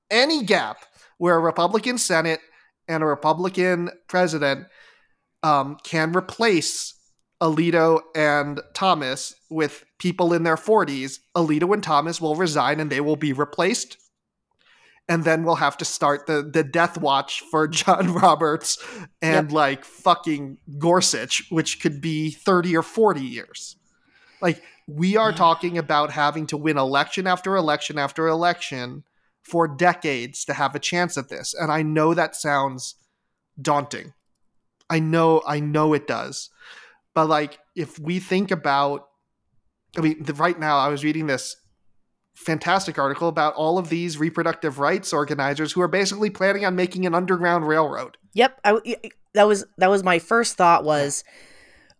any gap where a Republican Senate and a Republican president um, can replace Alito and Thomas with people in their 40s, Alito and Thomas will resign and they will be replaced. And then we'll have to start the, the death watch for *laughs* John Roberts and Yep. like fucking Gorsuch, which could be 30 or 40 years. Like, we are talking about having to win election after election after election for decades to have a chance at this. And I know that sounds daunting. I know, I know it does. But like, if we think about, I mean, the, right now I was reading this fantastic article about all of these reproductive rights organizers who are basically planning on making an underground railroad. Yep, I that was that was my first thought was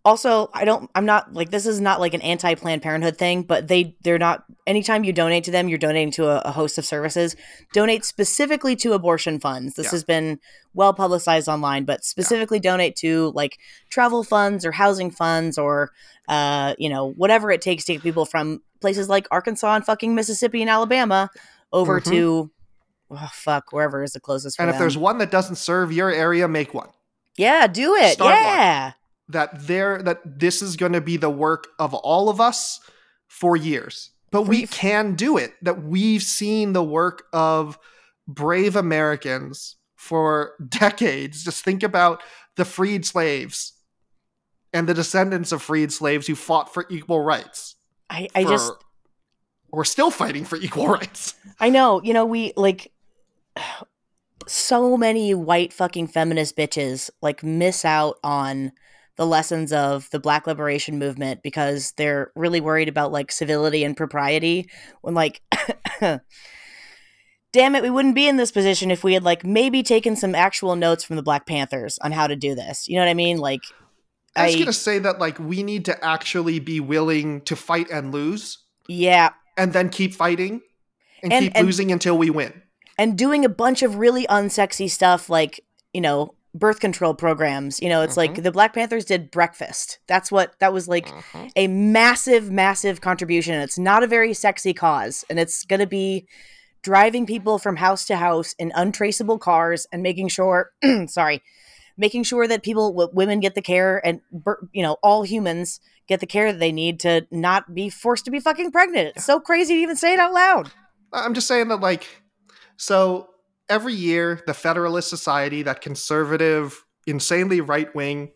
also I don't I'm not like this is not like an anti Planned Parenthood thing, but they they're not anytime you donate to them, you're donating to a, a host of services. Donate specifically to abortion funds. This Yeah. has been well publicized online, but specifically donate to like travel funds or housing funds or uh you know whatever it takes to get people from places like Arkansas and fucking Mississippi and Alabama over Mhm. to oh, fuck wherever is the closest. And if them. there's one that doesn't serve your area, make one. Yeah, do it. Start one. That there that this is going to be the work of all of us for years. But we We- can do it. That we've seen the work of brave Americans for decades. Just think about the freed slaves and the descendants of freed slaves who fought for equal rights. I, I for- just we're still fighting for equal rights. I know, you know, we like *sighs* so many white fucking feminist bitches like miss out on the lessons of the black liberation movement because they're really worried about like civility and propriety when like *coughs* damn it we wouldn't be in this position if we had like maybe taken some actual notes from the black panthers on how to do this. You know what i mean? Like I was I- to say that like we need to actually be willing to fight and lose yeah. and then keep fighting and, And- keep and- losing until we win. and doing a bunch of really unsexy stuff like you know birth control programs you know it's like mm-hmm. the black panthers did breakfast. That's what that was like mm-hmm. a massive massive contribution. It's not a very sexy cause and it's going to be driving people from house to house in untraceable cars and making sure *clears throat* sorry making sure that people w- women get the care and you know all humans get the care that they need to not be forced to be fucking pregnant. It's so crazy to even say it out loud. I'm just saying that, like, so every year, the Federalist Society, that conservative, insanely right wing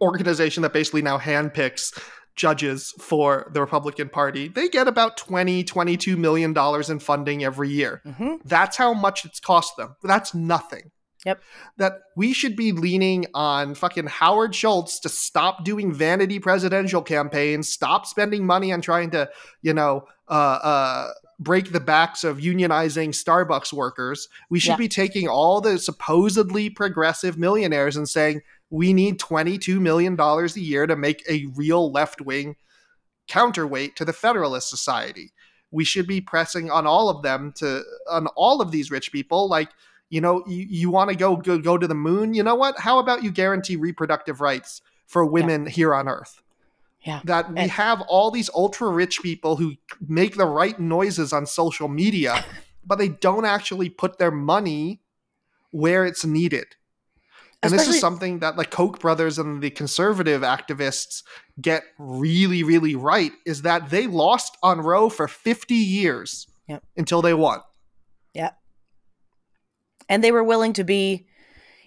organization that basically now handpicks judges for the Republican Party, they get about 20, 22 million dollars in funding every year. hmm That's how much it's cost them. That's nothing. Yep. That we should be leaning on fucking Howard Schultz to stop doing vanity presidential campaigns, stop spending money on trying to, you know, uh, uh, break the backs of unionizing Starbucks workers. We should Yeah. be taking all the supposedly progressive millionaires and saying, we need $22 million a year to make a real left wing counterweight to the Federalist Society. We should be pressing on all of them to, on all of these rich people, like, you know, you, you want to go, go go to the moon. You know what? How about you guarantee reproductive rights for women here on Earth? Yeah. That we And- have all these ultra rich people who make the right noises on social media, *laughs* but they don't actually put their money where it's needed. And this is something that like Koch brothers and the conservative activists get really, really right is that they lost on Roe for 50 years Yep. until they won. Yeah. And they were willing to be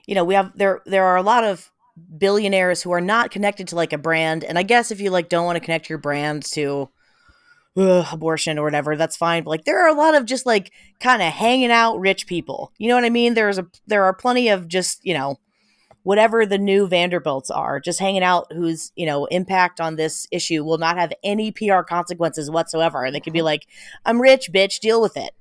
you know we have there there are a lot of billionaires who are not connected to like a brand and i guess if you like don't want to connect your brand to abortion or whatever that's fine but like there are a lot of just like kind of hanging out rich people. You know what i mean? There's a there are plenty of just you know whatever the new vanderbilts are just hanging out whose you know impact on this issue will not have any pr consequences whatsoever. And they could be uh-huh. like i'm rich bitch deal with it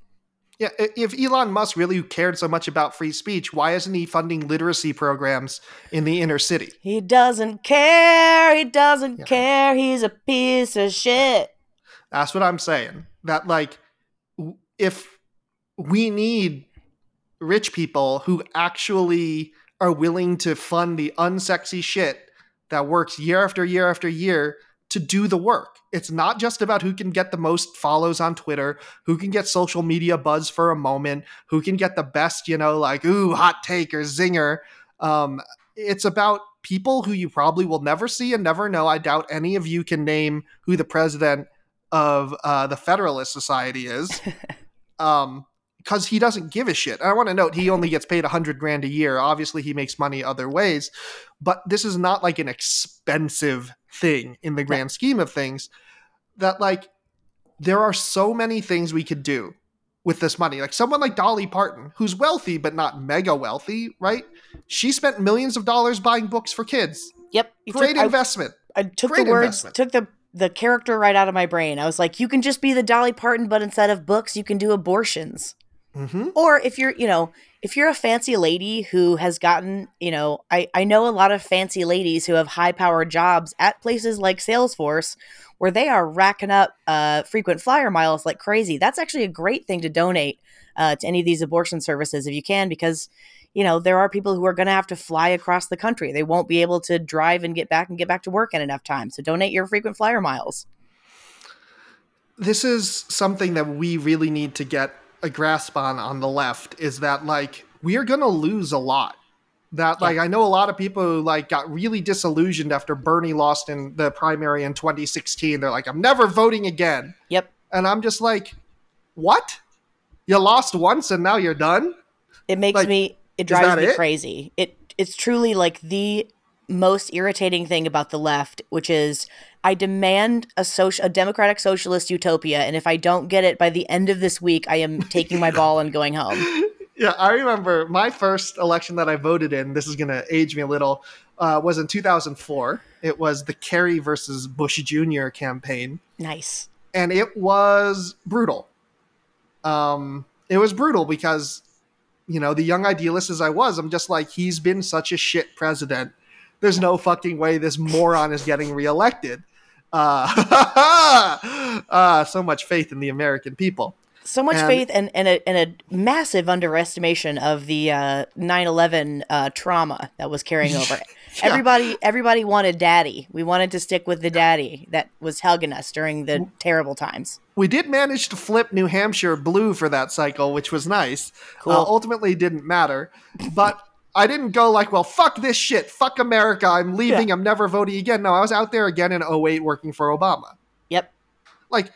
Yeah, if Elon Musk really cared so much about free speech, why isn't he funding literacy programs in the inner city? He doesn't care. He doesn't Yeah. care. He's a piece of shit. That's what I'm saying. That like if we need rich people who actually are willing to fund the unsexy shit that works year after year after year to do the work. It's not just about who can get the most follows on Twitter, who can get social media buzz for a moment, who can get the best, you know, like ooh, hot take or zinger. Um, it's about people who you probably will never see and never know. I doubt any of you can name who the president of uh, the Federalist Society is. *laughs* um, because he doesn't give a shit. And I want to note he only gets paid a hundred grand a year. Obviously, he makes money other ways, but this is not like an expensive thing in the grand scheme of things. That like there are so many things we could do with this money. Like someone like Dolly Parton, who's wealthy but not mega wealthy, right? She spent millions of dollars buying books for kids. Yep. You Great took, investment. I, I took Great the words, investment. took the the character right out of my brain. I was like, you can just be the Dolly Parton, but instead of books, you can do abortions. Mm-hmm. Or if you're, you know, if you're a fancy lady who has gotten, you know, I, I know a lot of fancy ladies who have high powered jobs at places like Salesforce where they are racking up uh, frequent flyer miles like crazy. That's actually a great thing to donate uh, to any of these abortion services if you can, because, you know, there are people who are going to have to fly across the country. They won't be able to drive and get back and get back to work in enough time. So donate your frequent flyer miles. This is something that we really need to get a grasp on on the left is that like we are going to lose a lot that like yeah. I know a lot of people who like got really disillusioned after Bernie lost in the primary in 2016. They're like, I'm never voting again. Yep. And I'm just like, what? You lost once and now you're done? It makes like, me it drives me it? crazy. It it's truly like the most irritating thing about the left, which is I demand a social, a democratic socialist utopia, and if I don't get it by the end of this week, I am taking my ball and going home. *laughs* Yeah, I remember my first election that I voted in. This is going to age me a little. Uh, was in 2004. It was the Kerry versus Bush Jr. campaign. Nice. And it was brutal. Um, it was brutal because, you know, the young idealist as I was, I'm just like, he's been such a shit president. There's no fucking way this moron is getting reelected. Uh, *laughs* uh, so much faith in the American people. So much and, faith and, and, a, and a massive underestimation of the uh, 9-11 uh, trauma that was carrying over. *laughs* Yeah. everybody everybody wanted daddy. We wanted to stick with the daddy that was hugging us during the terrible times. we did manage to flip new hampshire blue for that cycle which was nice. Cool. Uh, ultimately didn't matter. But I didn't go like, well, fuck this shit, fuck America, I'm leaving, yeah. I'm never voting again. No, I was out there again in 08 working for Obama. Yep. Like,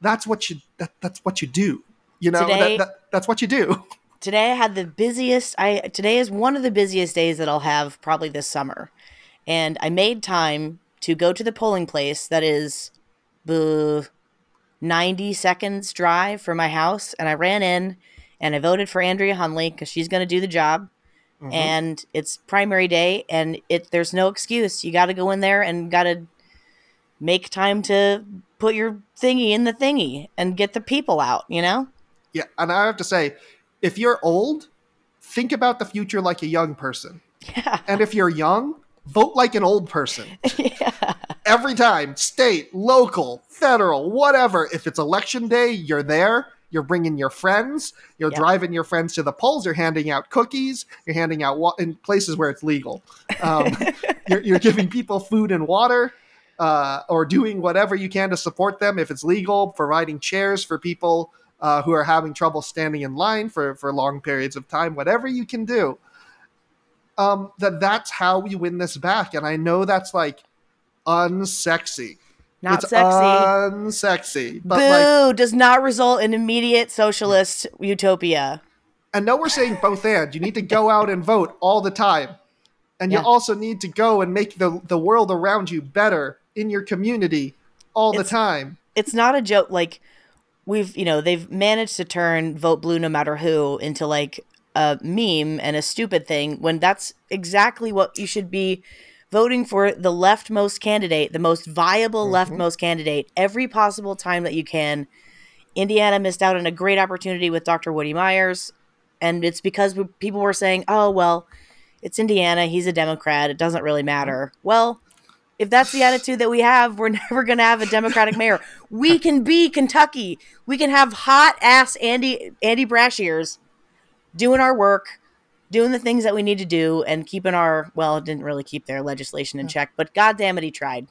that's what you that, that's what you do. You know, today, that, that, that's what you do. *laughs* Today I had the busiest I today is one of the busiest days that I'll have probably this summer. And I made time to go to the polling place that is the 90 seconds drive from my house and I ran in and I voted for Andrea Hunley cuz she's going to do the job. Mm-hmm. And it's primary day and it there's no excuse. You got to go in there and got to make time to put your thingy in the thingy and get the people out, you know? Yeah, and I have to say, if you're old, think about the future like a young person. Yeah. And if you're young, vote like an old person. *laughs* yeah. Every time, state, local, federal, whatever. If it's election day, you're there. You're bringing your friends. You're yeah. driving your friends to the polls. You're handing out cookies. You're handing out wa- in places where it's legal. Um, *laughs* you're, you're giving people food and water uh, or doing whatever you can to support them if it's legal, providing chairs for people uh, who are having trouble standing in line for, for long periods of time, whatever you can do. Um, that that's how we win this back. And I know that's like unsexy. Not it's sexy. Unsexy. But Boo! Like, does not result in immediate socialist utopia. And no, we're saying both and. You need to go out and vote all the time. And yeah. you also need to go and make the, the world around you better in your community all it's, the time. It's not a joke. Like we've, you know, they've managed to turn vote blue no matter who into like a meme and a stupid thing when that's exactly what you should be voting for the leftmost candidate, the most viable mm-hmm. leftmost candidate every possible time that you can. Indiana missed out on a great opportunity with Dr. Woody Myers, and it's because people were saying, "Oh, well, it's Indiana, he's a Democrat, it doesn't really matter." Well, if that's the attitude that we have, we're *laughs* never going to have a Democratic mayor. We *laughs* can be Kentucky. We can have hot ass Andy Andy Brashears doing our work, doing the things that we need to do, and keeping our well, didn't really keep their legislation in check, but goddamn it, he tried.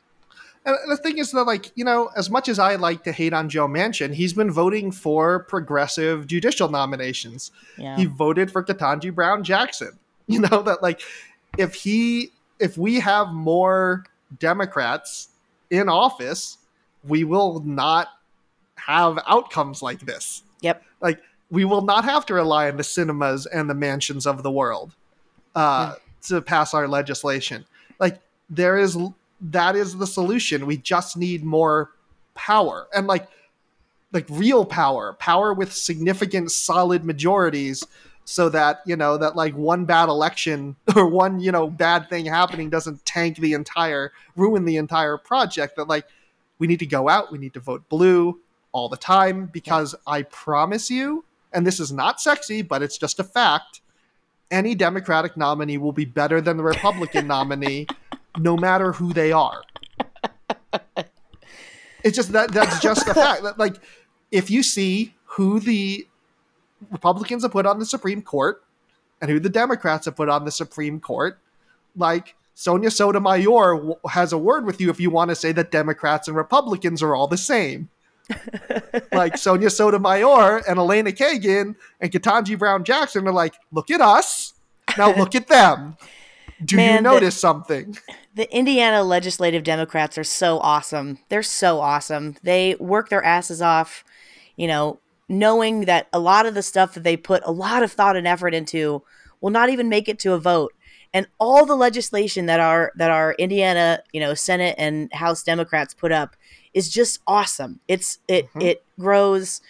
And the thing is that, like, you know, as much as I like to hate on Joe Manchin, he's been voting for progressive judicial nominations. Yeah. He voted for Ketanji Brown Jackson. *laughs* You know that, like, if he if we have more Democrats in office, we will not have outcomes like this. Yep. Like we will not have to rely on the Sinemas and the Manchins of the world uh, yeah. to pass our legislation. Like there is that is the solution. We just need more power and like like real power, power with significant solid majorities so that you know that like one bad election *laughs* or one you know bad thing happening doesn't tank the entire ruin the entire project that like we need to go out we need to vote blue all the time because i promise you and this is not sexy but it's just a fact any democratic nominee will be better than the republican *laughs* nominee no matter who they are it's just that that's just a fact that like if you see who the Republicans have put on the Supreme Court and who the Democrats have put on the Supreme Court, like Sonia Sotomayor w- has a word with you if you want to say that Democrats and Republicans are all the same. Like Sonia Sotomayor and Elena Kagan and Ketanji Brown Jackson are like, look at us. Now look at them. Do Man, you notice the, something? The Indiana legislative Democrats are so awesome. They're so awesome. They work their asses off, you know, knowing that a lot of the stuff that they put a lot of thought and effort into will not even make it to a vote and all the legislation that our that our Indiana, you know, Senate and House Democrats put up is just awesome. It's it mm-hmm. it grows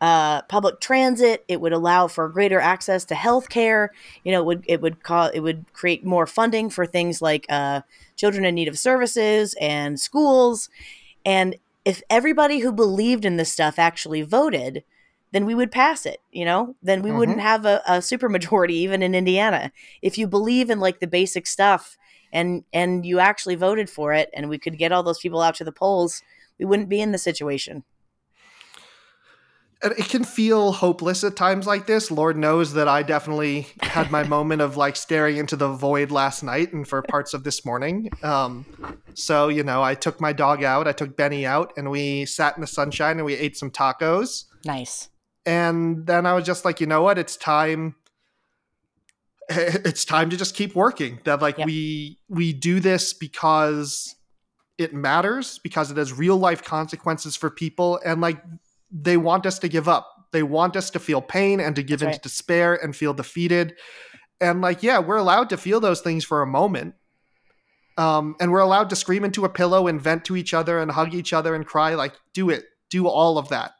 uh, public transit. It would allow for greater access to health care. You know, it would it would call it would create more funding for things like uh, children in need of services and schools. And if everybody who believed in this stuff actually voted, then we would pass it, you know? Then we mm-hmm. wouldn't have a, a supermajority even in Indiana. If you believe in like the basic stuff and and you actually voted for it and we could get all those people out to the polls, we wouldn't be in the situation. And it can feel hopeless at times like this. Lord knows that I definitely had my *laughs* moment of like staring into the void last night and for parts of this morning. Um, so, you know, I took my dog out, I took Benny out, and we sat in the sunshine and we ate some tacos. Nice and then I was just like, you know what? It's time. *laughs* It's time to just keep working. That like yep. we we do this because it matters because it has real life consequences for people, and like they want us to give up. They want us to feel pain and to give That's into right. despair and feel defeated. And like, yeah, we're allowed to feel those things for a moment. Um, and we're allowed to scream into a pillow and vent to each other and hug each other and cry. Like, do it, do all of that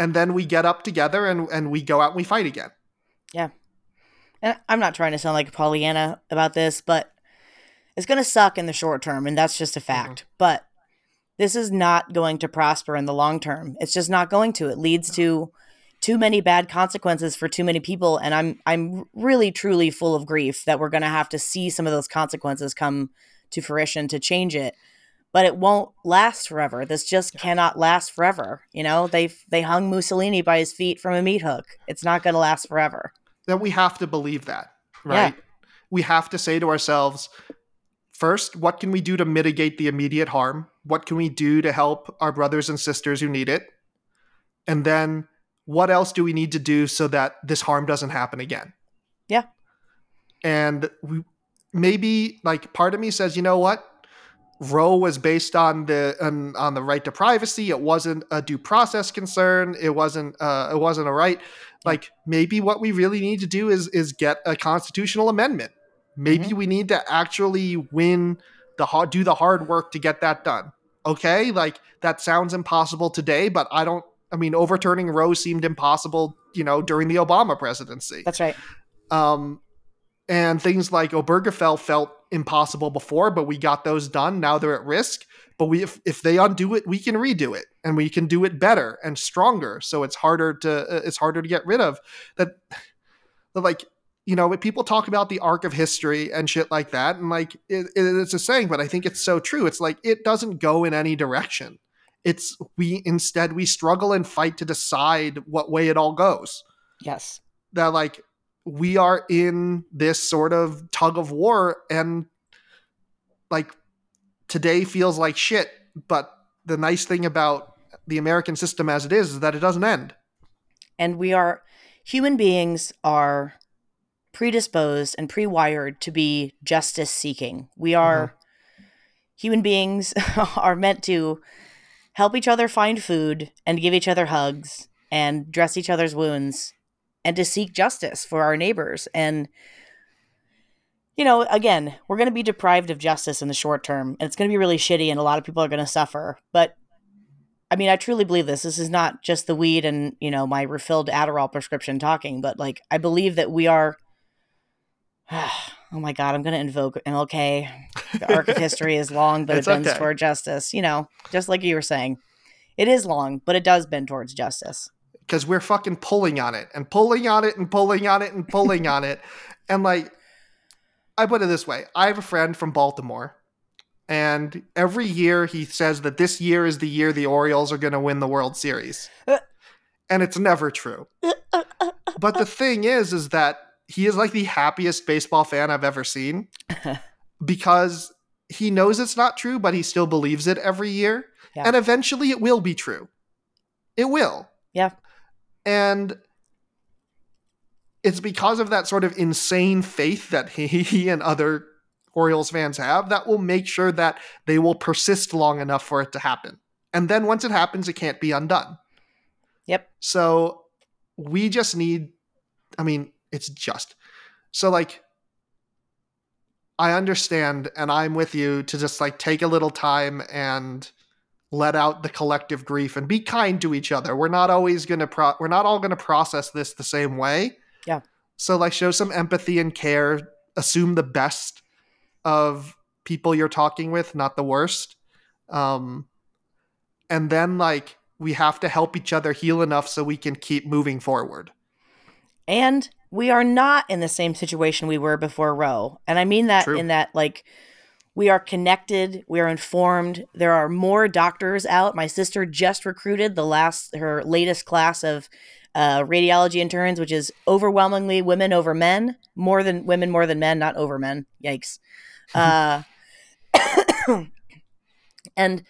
and then we get up together and and we go out and we fight again. Yeah. And I'm not trying to sound like a Pollyanna about this, but it's going to suck in the short term and that's just a fact. Mm-hmm. But this is not going to prosper in the long term. It's just not going to. It leads to too many bad consequences for too many people and I'm I'm really truly full of grief that we're going to have to see some of those consequences come to fruition to change it but it won't last forever. This just cannot last forever. You know, they they hung Mussolini by his feet from a meat hook. It's not going to last forever. That we have to believe that, right? Yeah. We have to say to ourselves, first, what can we do to mitigate the immediate harm? What can we do to help our brothers and sisters who need it? And then what else do we need to do so that this harm doesn't happen again? Yeah. And we maybe like part of me says, you know what? Roe was based on the on, on, the right to privacy. It wasn't a due process concern. It wasn't uh, it wasn't a right. Like maybe what we really need to do is is get a constitutional amendment. Maybe mm-hmm. we need to actually win the hard do the hard work to get that done. Okay, like that sounds impossible today, but I don't. I mean, overturning Roe seemed impossible, you know, during the Obama presidency. That's right. Um, and things like Obergefell felt impossible before, but we got those done. Now they're at risk. But we if, if they undo it, we can redo it and we can do it better and stronger. So it's harder to uh, it's harder to get rid of that. that like you know, people talk about the arc of history and shit like that, and like it, it's a saying, but I think it's so true. It's like it doesn't go in any direction. It's we instead we struggle and fight to decide what way it all goes. Yes, that like we are in this sort of tug of war and like today feels like shit but the nice thing about the american system as it is is that it doesn't end and we are human beings are predisposed and pre-wired to be justice seeking. We are mm-hmm. human beings *laughs* are meant to help each other find food and give each other hugs and dress each other's wounds and to seek justice for our neighbors and you know, again, we're going to be deprived of justice in the short term, and it's going to be really shitty, and a lot of people are going to suffer. But I mean, I truly believe this. This is not just the weed and you know my refilled Adderall prescription talking, but like I believe that we are. *sighs* oh my God, I'm going to invoke MLK. The arc of history is long, but *laughs* it bends okay. toward justice. You know, just like you were saying, it is long, but it does bend towards justice. Because we're fucking pulling on it and pulling on it and pulling on it and pulling on it, *laughs* and like I put it this way I have a friend from Baltimore, and every year he says that this year is the year the Orioles are going to win the World Series. Uh. and it's never true. Uh, uh, but the thing is, is that he is like the happiest baseball fan I've ever seen *laughs* because he knows it's not true, but he still believes it every year. Yeah. And eventually it will be true. It will. Yeah. And it's because of that sort of insane faith that *laughs* he and other Orioles fans have that will make sure that they will persist long enough for it to happen. And then once it happens, it can't be undone. Yep. So we just need, I mean, it's just. So, like, I understand and I'm with you to just like take a little time and let out the collective grief and be kind to each other. We're not always going to pro- we're not all going to process this the same way. Yeah. So like show some empathy and care, assume the best of people you're talking with, not the worst. Um and then like we have to help each other heal enough so we can keep moving forward. And we are not in the same situation we were before Roe. And I mean that True. in that like we are connected, we are informed. There are more doctors out. My sister just recruited the last her latest class of uh, radiology interns, which is overwhelmingly women over men, more than women more than men, not over men. Yikes. *laughs* Uh, *coughs* and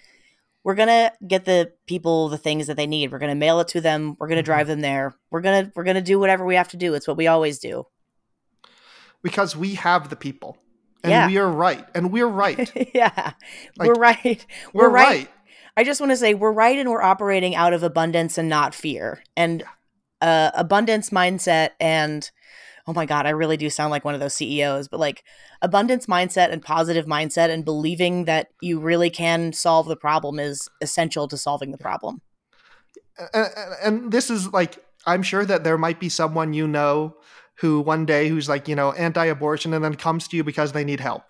we're gonna get the people the things that they need. We're gonna mail it to them. We're gonna drive mm-hmm. them there. We're gonna we're gonna do whatever we have to do. It's what we always do. Because we have the people. And yeah. we are right. And we're *laughs* right. yeah. Like, we're right. We're, *laughs* we're right. right. I just want to say we're right and we're operating out of abundance and not fear. And yeah uh, abundance mindset and oh my god i really do sound like one of those ceos but like abundance mindset and positive mindset and believing that you really can solve the problem is essential to solving the problem and, and this is like i'm sure that there might be someone you know who one day who's like you know anti-abortion and then comes to you because they need help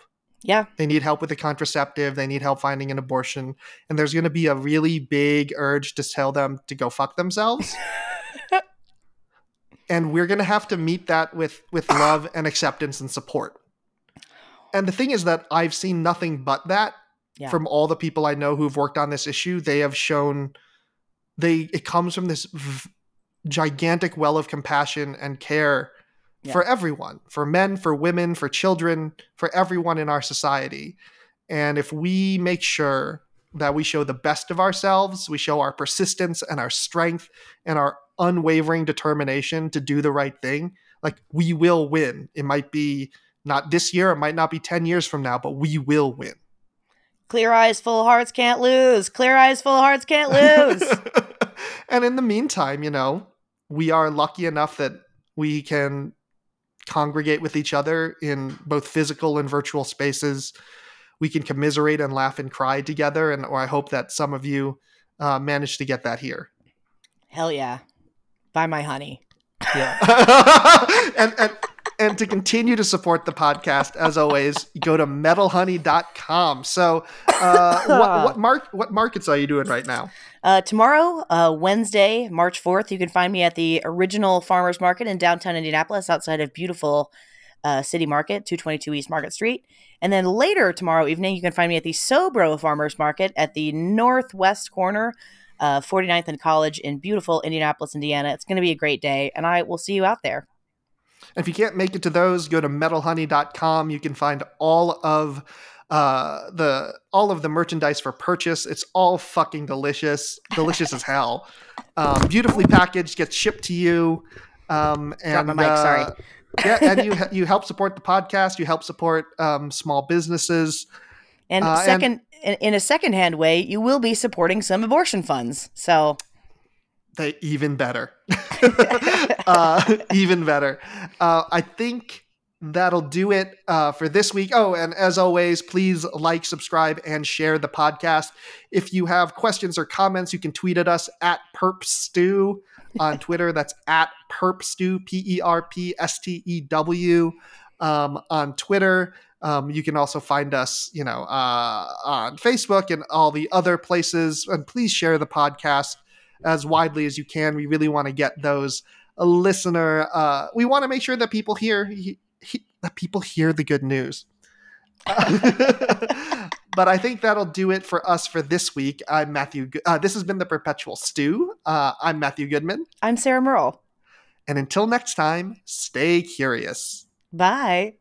yeah. They need help with a contraceptive. They need help finding an abortion. And there's going to be a really big urge to tell them to go fuck themselves. *laughs* and we're going to have to meet that with with *sighs* love and acceptance and support and the thing is that i've seen nothing but that yeah. from all the people i know who've worked on this issue they have shown they it comes from this v- gigantic well of compassion and care yeah. for everyone for men for women for children for everyone in our society and if we make sure that we show the best of ourselves we show our persistence and our strength and our unwavering determination to do the right thing, like we will win. It might be not this year, it might not be 10 years from now, but we will win. Clear eyes, full hearts can't lose. Clear eyes, full hearts can't lose. *laughs* and in the meantime, you know, we are lucky enough that we can congregate with each other in both physical and virtual spaces. We can commiserate and laugh and cry together. And or I hope that some of you uh, managed to get that here. Hell yeah. Buy my honey. Yeah. *laughs* and, and and to continue to support the podcast, as always, go to metalhoney.com. So, uh, what, *laughs* what, mark, what markets are you doing right now? Uh, tomorrow, uh, Wednesday, March 4th, you can find me at the original farmers market in downtown Indianapolis outside of beautiful uh, City Market, 222 East Market Street. And then later tomorrow evening, you can find me at the Sobro Farmers Market at the northwest corner uh, 49th and College in beautiful Indianapolis, Indiana. It's going to be a great day, and I will see you out there. If you can't make it to those, go to metalhoney.com. You can find all of uh, the all of the merchandise for purchase. It's all fucking delicious, delicious as hell. *laughs* Um, beautifully packaged, gets shipped to you. Um, and Drop my mic, sorry. uh, yeah, and you you help support the podcast. You help support um, small businesses. *laughs* And Uh, and- second, in, in a second-hand way, you will be supporting some abortion funds. So They even better, *laughs* *laughs* uh, even better. Uh, I think that'll do it uh, for this week. Oh, and as always, please like, subscribe, and share the podcast. If you have questions or comments, you can tweet at us at perpstew on *laughs* Twitter. That's at perpstew, P E R P S T E W, um, on Twitter. Um, you can also find us, you know, uh, on Facebook and all the other places. And please share the podcast as widely as you can. We really want to get those a listener. Uh, we want to make sure that people hear he, he, that people hear the good news. *laughs* but I think that'll do it for us for this week. I'm Matthew. Uh, this has been the Perpetual Stew. Uh, I'm Matthew Goodman, I'm Sarah Merle. and until next time, stay curious. Bye.